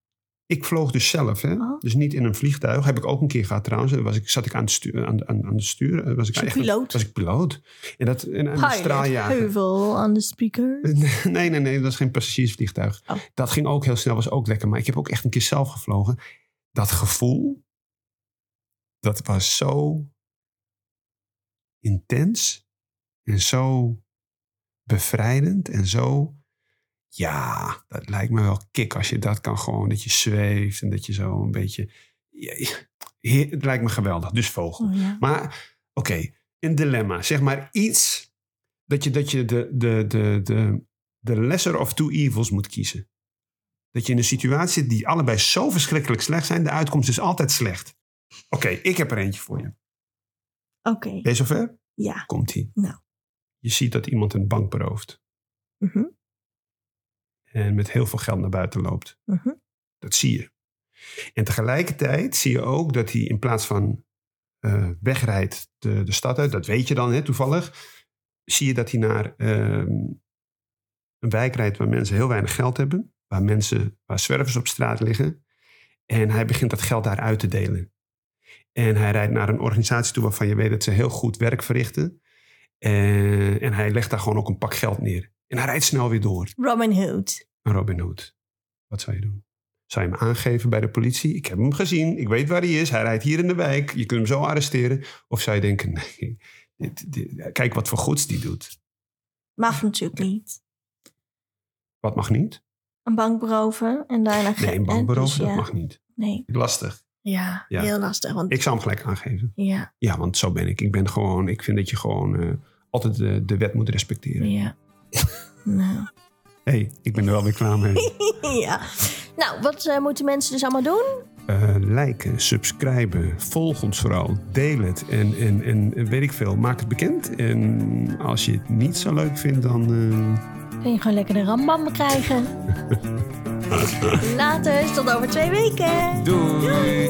Ik vloog dus zelf, hè? Oh. dus niet in een vliegtuig. Heb ik ook een keer gehad trouwens. Was ik, zat ik aan het stuur, aan, aan, aan de stuur. eh, Was ik echt een- piloot? Was ik piloot. En dat en, en een straaljager. heuvel aan de speaker. Nee, nee, nee. Dat is geen passagiersvliegtuig. Oh. Dat ging ook heel snel. Was ook lekker. Maar ik heb ook echt een keer zelf gevlogen. Dat gevoel. Dat was zo intens. En zo bevrijdend. En zo... Ja, dat lijkt me wel kick als je dat kan gewoon. Dat je zweeft en dat je zo een beetje... Ja, het lijkt me geweldig. Dus vogel. Oh, ja. Maar oké, een dilemma. Zeg maar iets dat je, dat je de, de, de, de, de lesser of two evils moet kiezen. Dat je in een situatie zit die allebei zo verschrikkelijk slecht zijn. De uitkomst is altijd slecht. Oké, ik heb er eentje voor je. Oké, Ben je zover? ja. Komt-ie. Nou. Je ziet dat iemand een bank berooft. Mhm, En met heel veel geld naar buiten loopt. mhm. Dat zie je. En tegelijkertijd zie je ook dat hij in plaats van eh, wegrijdt de, de stad uit, dat weet je dan hè, toevallig, zie je dat hij naar ehm, een wijk rijdt waar mensen heel weinig geld hebben, waar mensen, waar zwervers op straat liggen. En hij begint dat geld daar uit te delen. En hij rijdt naar een organisatie toe waarvan je weet dat ze heel goed werk verrichten. En, en hij legt daar gewoon ook een pak geld neer. En hij rijdt snel weer door. Robin Hood. Een Robin Hood. Wat zou je doen? Zou je hem aangeven bij de politie? Ik heb hem gezien. Ik weet waar hij is. Hij rijdt hier in de wijk. Je kunt hem zo arresteren. Of zou je denken, nee, dit, dit- kijk wat voor goeds die doet. Mag natuurlijk niet. Wat mag niet? Een bank beroven en daarna... Nee, een en bank beroven, dus dat mag niet. Nee, Lastig. ja, Ja. heel lastig. Want, Ik zou hem gelijk aangeven. ja, Ja, want zo ben ik. Ik ben gewoon, ik vind dat je gewoon eh, altijd de, de wet moet respecteren. ja. Nou. Hé, hey, ik ben er wel weer klaar mee. ja. Nou, wat eh, moeten mensen dus allemaal doen? Eh, liken, subscriben, volg ons vooral, deel het en, en, en weet ik veel, maak het bekend. En als je het niet zo leuk vindt, dan... eh, Kun je gewoon lekker de rambam krijgen. Later, tot over twee weken. Doei.